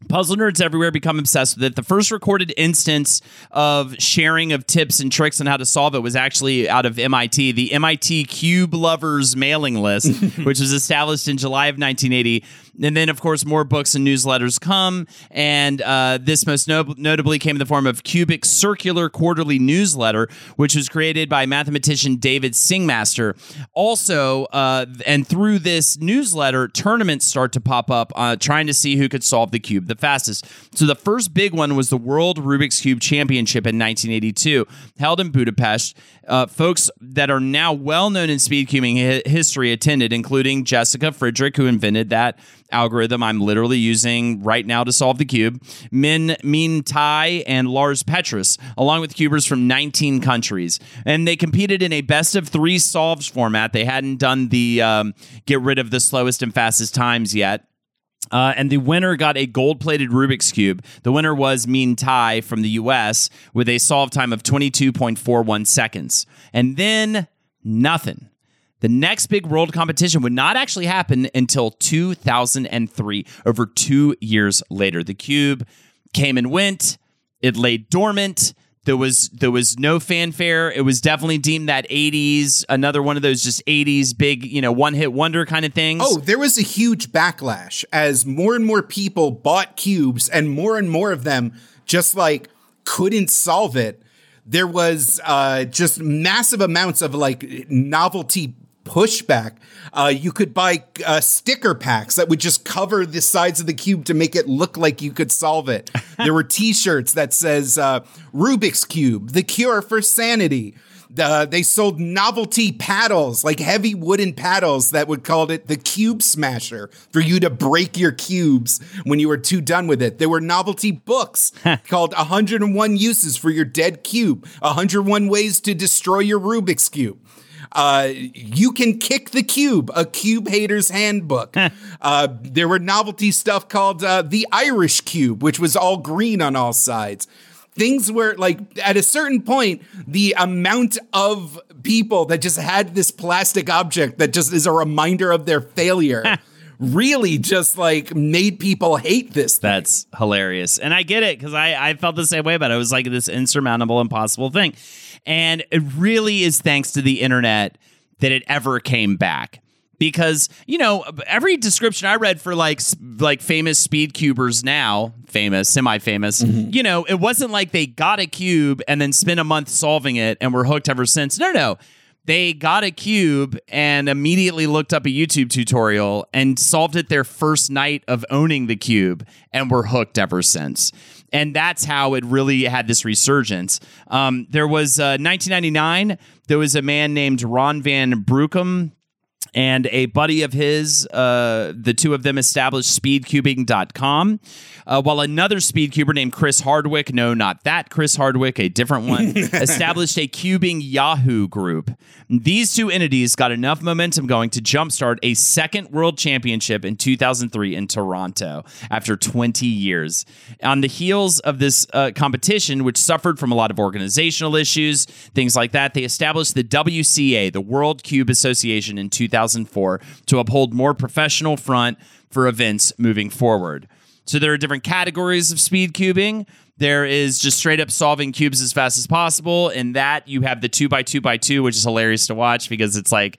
Puzzle nerds everywhere become obsessed with it. The first recorded instance of sharing of tips and tricks on how to solve it was actually out of MIT, the MIT Cube Lovers mailing list, [LAUGHS] which was established in July of 1980. And then, of course, more books and newsletters come. And uh, this most no- notably came in the form of Cubic Circular Quarterly Newsletter, which was created by mathematician David Singmaster. Also, uh, and through this newsletter, tournaments start to pop up uh, trying to see who could solve the cube the fastest. So the first big one was the World Rubik's Cube Championship in 1982, held in Budapest. Uh, folks that are now well known in speed cubing hi- history attended, including Jessica Fridrich, who invented that algorithm I'm literally using right now to solve the cube, Minh Minh Thai and Lars Petrus, along with cubers from 19 countries. And they competed in a best of three solves format. They hadn't done the um, get rid of the slowest and fastest times yet. Uh, and the winner got a gold plated Rubik's Cube. The winner was Minh Thai from the US with a solve time of 22.41 seconds. And then nothing. The next big world competition would not actually happen until 2003, over two years later. The cube came and went, it lay dormant. There was there was no fanfare. It was definitely deemed that 80s, another one of those just 80s big, you know, one hit wonder kind of things. Oh, there was a huge backlash as more and more people bought cubes and more and more of them just like couldn't solve it. There was uh, just massive amounts of like novelty pushback. Uh, you could buy uh, sticker packs that would just cover the sides of the cube to make it look like you could solve it. [LAUGHS] there were T-shirts that says uh, "Rubik's Cube: The Cure for Sanity." Uh, they sold novelty paddles, like heavy wooden paddles that would call it the cube smasher for you to break your cubes when you were too done with it. There were novelty books [LAUGHS] called 101 Uses for Your Dead Cube, 101 Ways to Destroy Your Rubik's Cube. Uh, you can kick the cube, a cube hater's handbook. uh, there were novelty stuff called uh, the Irish cube, which was all green on all sides. Things were like at a certain point the amount of people that just had this plastic object that just is a reminder of their failure really just like made people hate this thing. That's hilarious. And I get it because I, I felt the same way about it. It was like this insurmountable, impossible thing. And it really is thanks to the internet that it ever came back. Because you know every description I read for like like famous speed cubers now famous semi famous mm-hmm. you know it wasn't like they got a cube and then spent a month solving it and were hooked ever since no no they got a cube and immediately looked up a YouTube tutorial and solved it their first night of owning the cube and were hooked ever since. And that's how it really had this resurgence. Um, there was uh, 1999. There was a man named Ron van Bruchem and a buddy of his, uh, the two of them established speedcubing.com. Uh, while another speedcuber named Chris Hardwick, no, not that Chris Hardwick, a different one, [LAUGHS] established a cubing Yahoo group. These two entities got enough momentum going to jumpstart a second world championship in 2003 in Toronto after 20 years. On the heels of this uh, competition, which suffered from a lot of organizational issues, things like that, they established the WCA, the World Cube Association, in 2004 to uphold more professional front for events moving forward. So there are different categories of speed cubing. There is just straight up solving cubes as fast as possible. In that, you have the two by two by two, which is hilarious to watch because it's like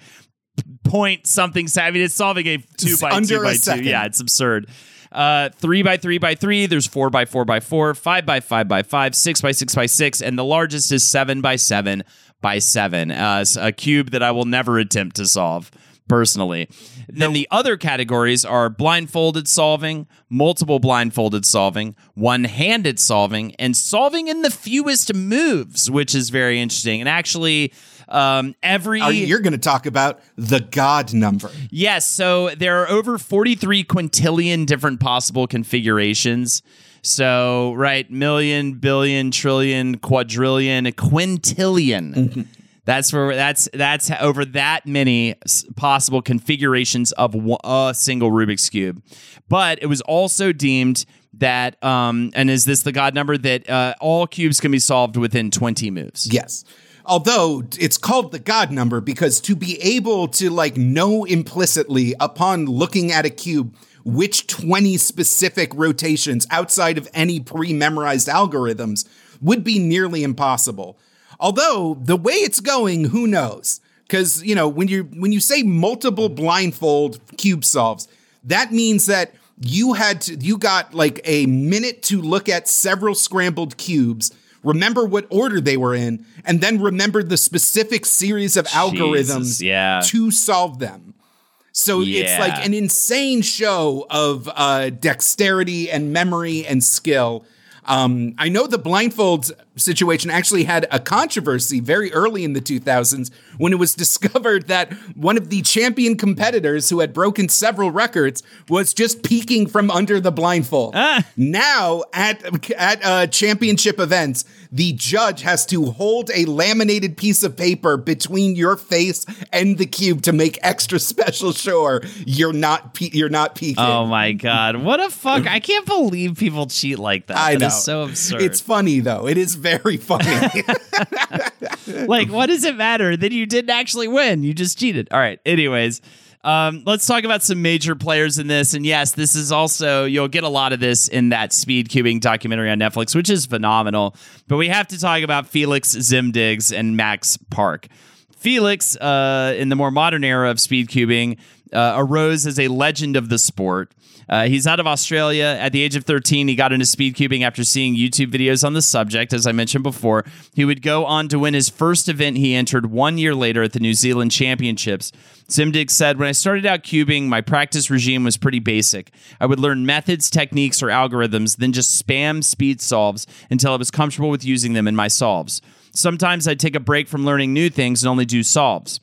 point something. I mean, it's solving a two It's by two by two. Yeah, it's absurd. Uh, three by three by three. There's four by four by four, five by five by five, six by six by six, and the largest is seven by seven by seven. Uh, a cube that I will never attempt to solve personally. Then the other categories are blindfolded solving, multiple blindfolded solving, one handed solving, and solving in the fewest moves, which is very interesting. And actually, um, every Are, you're going to talk about the God number. Yes, so there are over 43 quintillion different possible configurations. So, right, million, billion, trillion, quadrillion, quintillion. That's where that's that's over that many possible configurations of a single Rubik's cube. But it was also deemed that um and is this the god number that uh, all cubes can be solved within 20 moves. Yes. Although it's called the God number because to be able to like know implicitly upon looking at a cube which 20 specific rotations outside of any pre-memorized algorithms would be nearly impossible. Although the way it's going, who knows? Cuz you know, when you when you say multiple blindfold cube solves, that means that you had to you got like a minute to look at several scrambled cubes remember what order they were in, and then remember the specific series of algorithms yeah. to solve them. So it's like an insane show of uh, dexterity and memory and skill. Um, I know the blindfolds situation actually had a controversy very early in the 2000s when it was [LAUGHS] discovered that one of the champion competitors who had broken several records was just peeking from under the blindfold. Now at at uh, championship events, the judge has to hold a laminated piece of paper between your face and the cube to make extra special sure you're not pe- you're not peeking. Oh my god, what a fuck! I can't believe people cheat like that. I That know. is so absurd. It's funny though. It is very funny. [LAUGHS] like, what does it matter? Then you didn't actually win. You just cheated. All right. Anyways, um, let's talk about some major players in this. And yes, this is also, you'll get a lot of this in that speed cubing documentary on Netflix, which is phenomenal. But we have to talk about Feliks Zemdegs and Max Park. Feliks, uh, in the more modern era of speed cubing, uh, arose as a legend of the sport. Uh, he's out of Australia. At the age of 13, he got into speed cubing after seeing YouTube videos on the subject, as I mentioned before. He would go on to win his first event he entered one year later at the New Zealand Championships. Simdig said, When I started out cubing, my practice regime was pretty basic. I would learn methods, techniques, or algorithms, then just spam speed solves until I was comfortable with using them in my solves. Sometimes I'd take a break from learning new things and only do solves.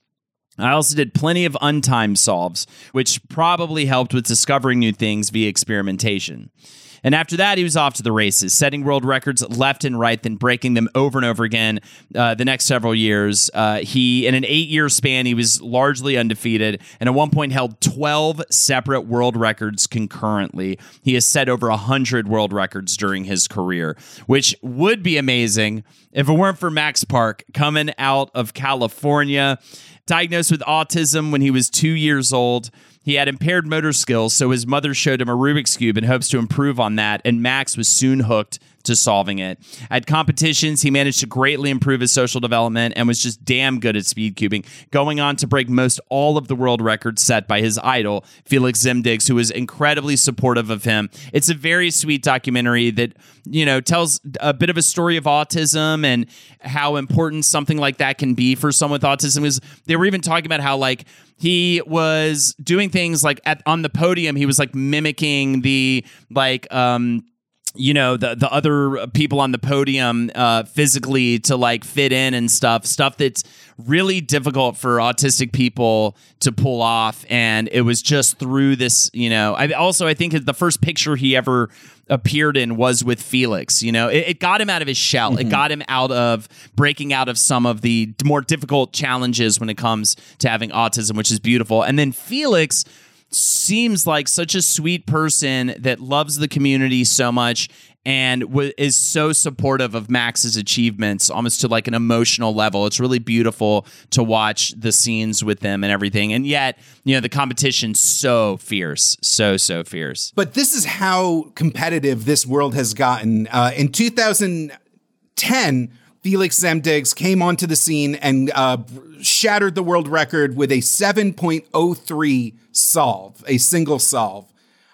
I also did plenty of untimed solves, which probably helped with discovering new things via experimentation. And after that, he was off to the races, setting world records left and right, then breaking them over and over again uh, the next several years. Uh, he, in an eight year span, he was largely undefeated and at one point held 12 separate world records concurrently. He has set over 100 world records during his career, which would be amazing if it weren't for Max Park coming out of California diagnosed with autism when he was two years old. He had impaired motor skills, so his mother showed him a Rubik's Cube in hopes to improve on that, and Max was soon hooked to solving it. At competitions, he managed to greatly improve his social development and was just damn good at speed cubing, going on to break most all of the world records set by his idol, Feliks Zemdegs, who was incredibly supportive of him. It's a very sweet documentary that, you know, tells a bit of a story of autism and how important something like that can be for someone with autism. Is they were even talking about how like he was doing things like at on the podium he was like mimicking the like um you know the the other people on the podium uh, physically to like fit in and stuff stuff that's really difficult for autistic people to pull off. And it was just through this you know I also I think the first picture he ever appeared in was with Feliks you know? It, it got him out of his shell. It got him out of breaking out of some of the more difficult challenges when it comes to having autism which is beautiful. And then Feliks seems like such a sweet person that loves the community so much and w- is so supportive of Max's achievements almost to like an emotional level. It's really beautiful to watch the scenes with them and everything. And yet, you know, the competition's so fierce, so so fierce. but this is how competitive this world has gotten. Uh, in 2010, Feliks Zemdegs came onto the scene and uh, shattered the world record with a 7.03 solve, a single solve.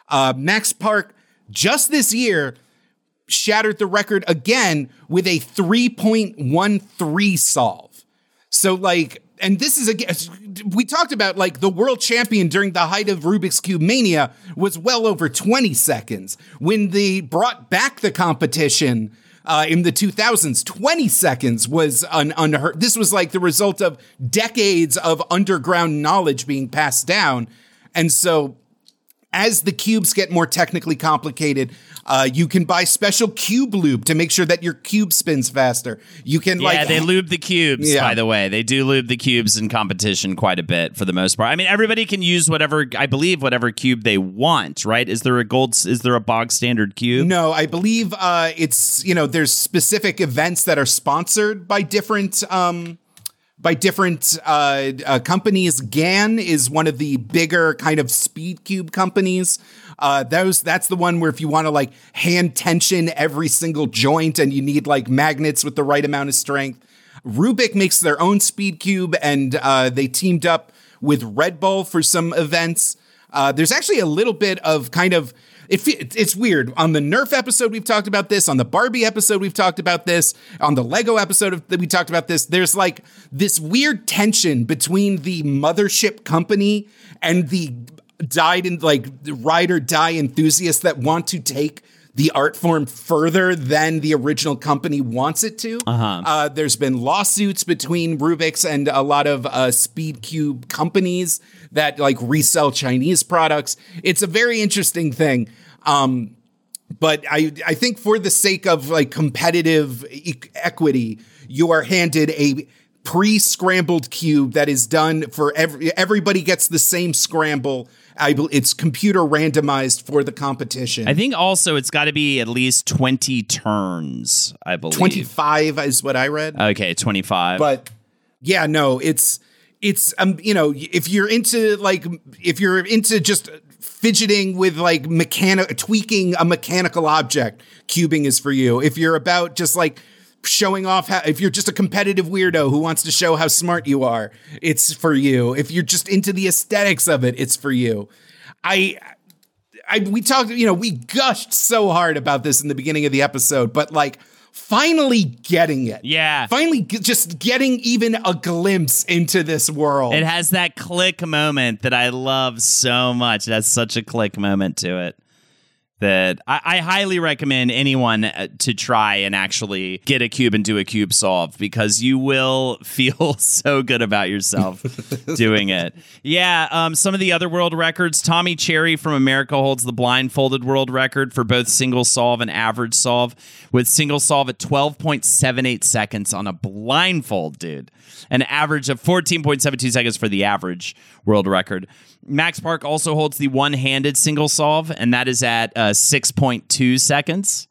Uh, Max Park just this year shattered the record again with a 3.13 solve. So, like, and this is again, we talked about like the world champion during the height of Rubik's Cube mania was well over 20 seconds. When they brought back the competition uh, in the 2000s, 20 seconds was un- unheard. This was like the result of decades of underground knowledge being passed down. And so as the cubes get more technically complicated, uh, you can buy special cube lube to make sure that your cube spins faster. You can Yeah, like they lube the cubes, Yeah. by the way. They do lube the cubes in competition quite a bit for the most part. I mean, everybody can use whatever, I believe, whatever cube they want, right? Is there a gold, is there a bog standard cube? No, I believe uh, it's you know there's specific events that are sponsored by different um, by different uh, uh, companies. GAN is one of the bigger kind of speed cube companies. Uh, those that's the one where if you want to like hand tension every single joint and you need like magnets with the right amount of strength. Rubik makes their own speed cube and uh, they teamed up with Red Bull for some events. Uh, there's actually a little bit of kind of it, it's weird. On the Nerf episode, we've talked about this. On the Barbie episode, we've talked about this. On the Lego episode, that we talked about this. There's like this weird tension between the mothership company and the died in like ride or die enthusiasts that want to take the art form further than the original company wants it to. Uh-huh. there's been lawsuits between Rubik's and a lot of uh, Speed Cube companies that like resell Chinese products. It's a very interesting thing. Um, but I, I think for the sake of like competitive e- equity, you are handed a pre-scrambled cube that is done for every everybody gets the same scramble. I, it's computer randomized for the competition. I think also it's got to be at least 20 turns, I believe. 25 is what I read. Okay, 25. but yeah, no, it's it's um you know if you're into like if you're into just fidgeting with like mechanic tweaking a mechanical object, cubing is for you. If you're about just like showing off how if you're just a competitive weirdo who wants to show how smart you are, it's for you. If you're just into the aesthetics of it, it's for you. I I we talked, you know, we gushed so hard about this in the beginning of the episode, but like finally getting it. Yeah. Finally g- just getting even a glimpse into this world. It has that click moment that I love so much. It has such a click moment to it that I, I highly recommend anyone uh, to try and actually get a cube and do a cube solve because you will [LAUGHS] feel so good about yourself [LAUGHS] doing it. Yeah, um, some of the other world records. Tommy Cherry from America holds the blindfolded world record for both single solve and average solve, with single solve at 12.78 seconds on a blindfold, dude. An average of 14.72 seconds for the average world record. Max Park also holds the one handed single solve, and that is at uh, 6.2 seconds.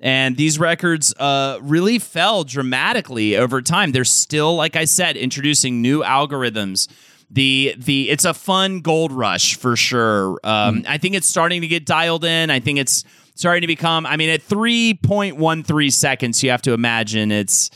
And these records uh, really fell dramatically over time. They're still, like I said, introducing new algorithms. The the it's a fun gold rush for sure. Um, I think it's starting to get dialed in. I think it's starting to become. I mean, at three point one three seconds, you have to imagine it's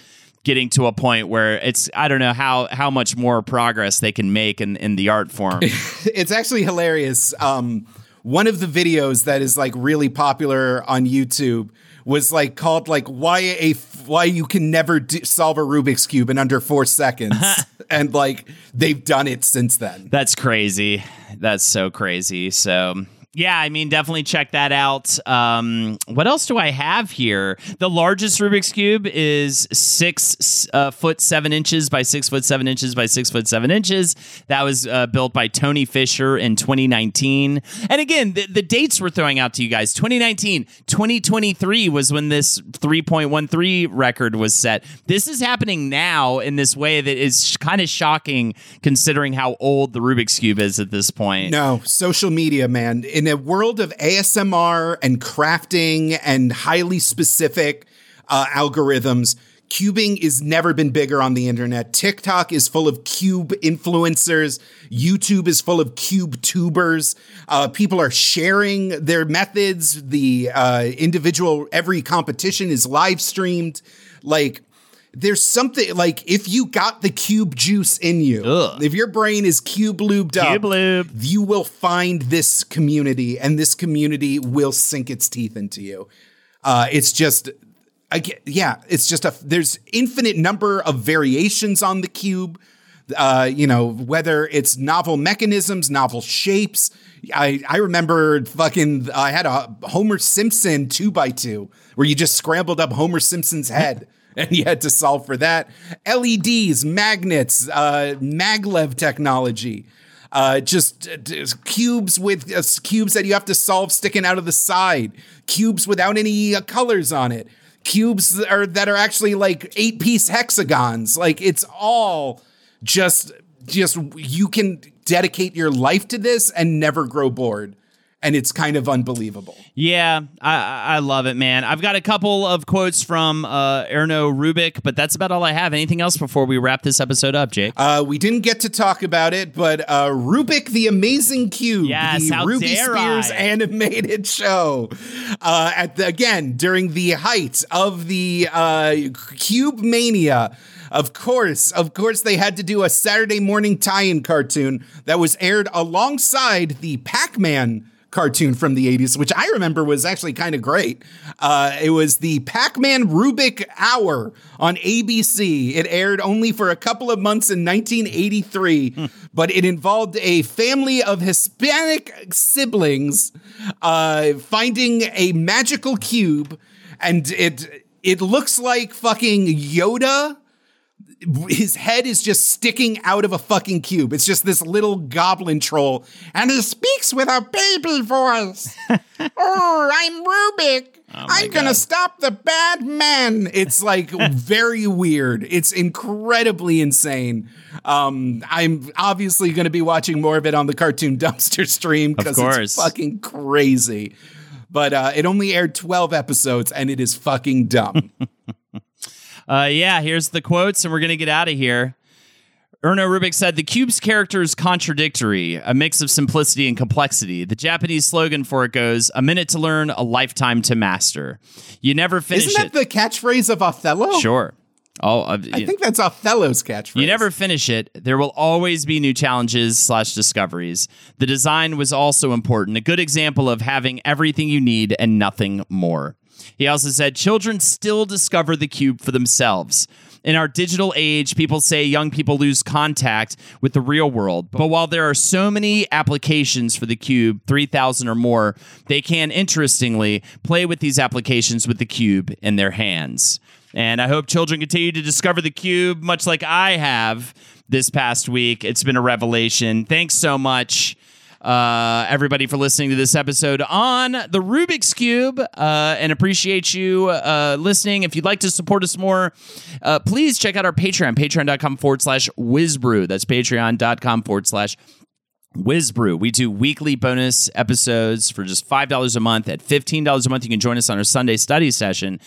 getting to a point where it's I don't know how how much more progress they can make in in the art form. [LAUGHS] it's actually hilarious. Um, one of the videos that is like really popular on YouTube was like called like why a why you can never do, solve a Rubik's cube in under four seconds, [LAUGHS] and like they've done it since then. That's crazy. That's so crazy. So yeah, I mean, definitely check that out. Um, what else do I have here? The largest Rubik's cube is six uh, foot seven inches by six foot seven inches by six foot seven inches. That was uh, built by Tony Fisher in 2019. And again, the, the dates we're throwing out to you guys: 2019, 2023 was when this 3.13 record was set. This is happening now in this way that is kind of shocking, considering how old the Rubik's cube is at this point. No, social media, man. In a world of ASMR and crafting and highly specific uh, algorithms, cubing is never been bigger on the internet. TikTok is full of cube influencers. YouTube is full of cube tubers. Uh, people are sharing their methods. The uh, individual, every competition is live streamed. Like, there's something like if you got the cube juice in you, Ugh. if your brain is cube lubed up, lube. you will find this community, and this community will sink its teeth into you. Uh, it's just, I get, yeah, it's just a. There's infinite number of variations on the cube. Uh, you know, whether it's novel mechanisms, novel shapes. I, I remember fucking, I had a Homer Simpson two by two where you just scrambled up Homer Simpson's head [LAUGHS] [LAUGHS] and you had to solve for that. LEDs, magnets, uh, maglev technology. Uh, just, uh, just cubes with uh, cubes that you have to solve sticking out of the side, cubes without any uh, colors on it, cubes that are that are actually like eight piece hexagons. Like it's all just just you can dedicate your life to this and never grow bored and it's kind of unbelievable. Yeah, I, I love it, man. I've got a couple of quotes from uh, Erno Rubik, but that's about all I have. Anything else before we wrap this episode up, Jake? Uh, we didn't get to talk about it, but uh, Rubik the Amazing Cube, Yes, the Ruby Spears I. animated show, uh, at the, again during the height of the uh, Cube Mania. Of course, of course, they had to do a Saturday morning tie-in cartoon that was aired alongside the Pac-Man cartoon from the 80s, which I remember was actually kind of great. Uh, it was the Pac Man Rubik Hour on ABC. It aired only for a couple of months in 1983, but it involved a family of Hispanic siblings uh, finding a magical cube, and it. It looks like fucking Yoda his head is just sticking out of a fucking cube. It's just this little goblin troll, and he speaks with a baby voice. [LAUGHS] oh, I'm Rubik. I'm gonna stop the bad man. It's like [LAUGHS] very weird. It's incredibly insane. Um, I'm obviously gonna be watching more of it on the cartoon [LAUGHS] dumpster stream because it's fucking crazy. But uh, it only aired 12 episodes, and it is fucking dumb. Uh, yeah, here's the quotes, and we're going to get out of here. Erno Rubik said, The Cube's character is contradictory, a mix of simplicity and complexity. The Japanese slogan for it goes, A minute to learn, a lifetime to master. You never finish Isn't that it. the catchphrase of Othello? sure. Oh, uh, I think that's Othello's catchphrase. You never finish it. There will always be new challenges slash discoveries. The design was also important, a good example of having everything you need and nothing more. He also said children still discover the cube for themselves. In our digital age, people say young people lose contact with the real world. But while there are so many applications for the cube, 3,000 or more, they can, interestingly, play with these applications with the cube in their hands. And I hope children continue to discover the cube, much like I have this past week. It's been a revelation. Thanks so much, uh, everybody, for listening to this episode on the Rubik's Cube uh, and appreciate you uh, listening. If you'd like to support us more, uh, please check out our Patreon, patreon.com forward slash WizBru. That's patreon.com forward slash WizBru. We do weekly bonus episodes for just $5 a month. At $15 a month, you can join us on our Sunday study session.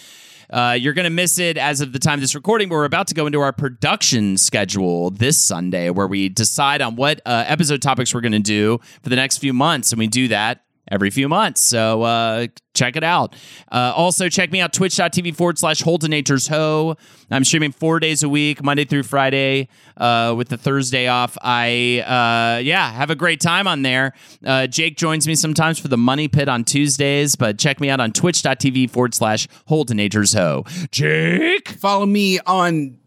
Uh, you're going to miss it as of the time of this recording, but we're about to go into our production schedule this Sunday where we decide on what uh, episode topics we're going to do for the next few months. And we do that every few months. So uh, check it out. Uh, also, check me out twitch.tv forward slash Holdenators Ho. I'm streaming four days a week, Monday through Friday, uh, with the Thursday off. I, uh, yeah, have a great time on there. Uh, Jake joins me sometimes for the Money Pit on Tuesdays, but check me out on twitch.tv forward slash Holdenators Ho. Jake? Follow me on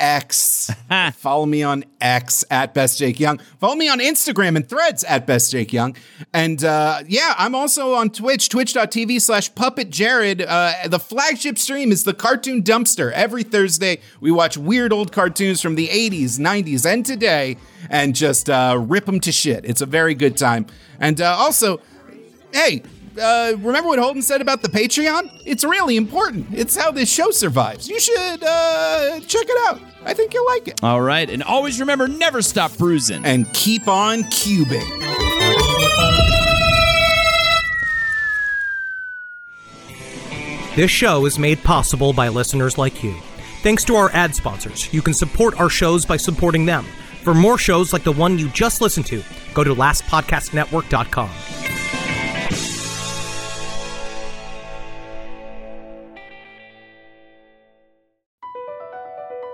X. [LAUGHS] Follow me on X at Best Jake Young. Follow me on Instagram and threads at Best Jake Young. And uh, yeah, I'm also on Twitch, twitch.tv slash puppet Jared. Uh, the flagship stream is the Cartoon Dumpster. Every Thursday, we watch weird old cartoons from the 80s, 90s, and today and just uh, rip them to shit. It's a very good time. And uh, also, hey, uh, remember what Holden said about the Patreon? It's really important. It's how this show survives. You should uh, check it out. I think you'll like it. All right. And always remember never stop bruising. And keep on cubing. This show is made possible by listeners like you. Thanks to our ad sponsors, you can support our shows by supporting them. For more shows like the one you just listened to, go to lastpodcastnetwork.com.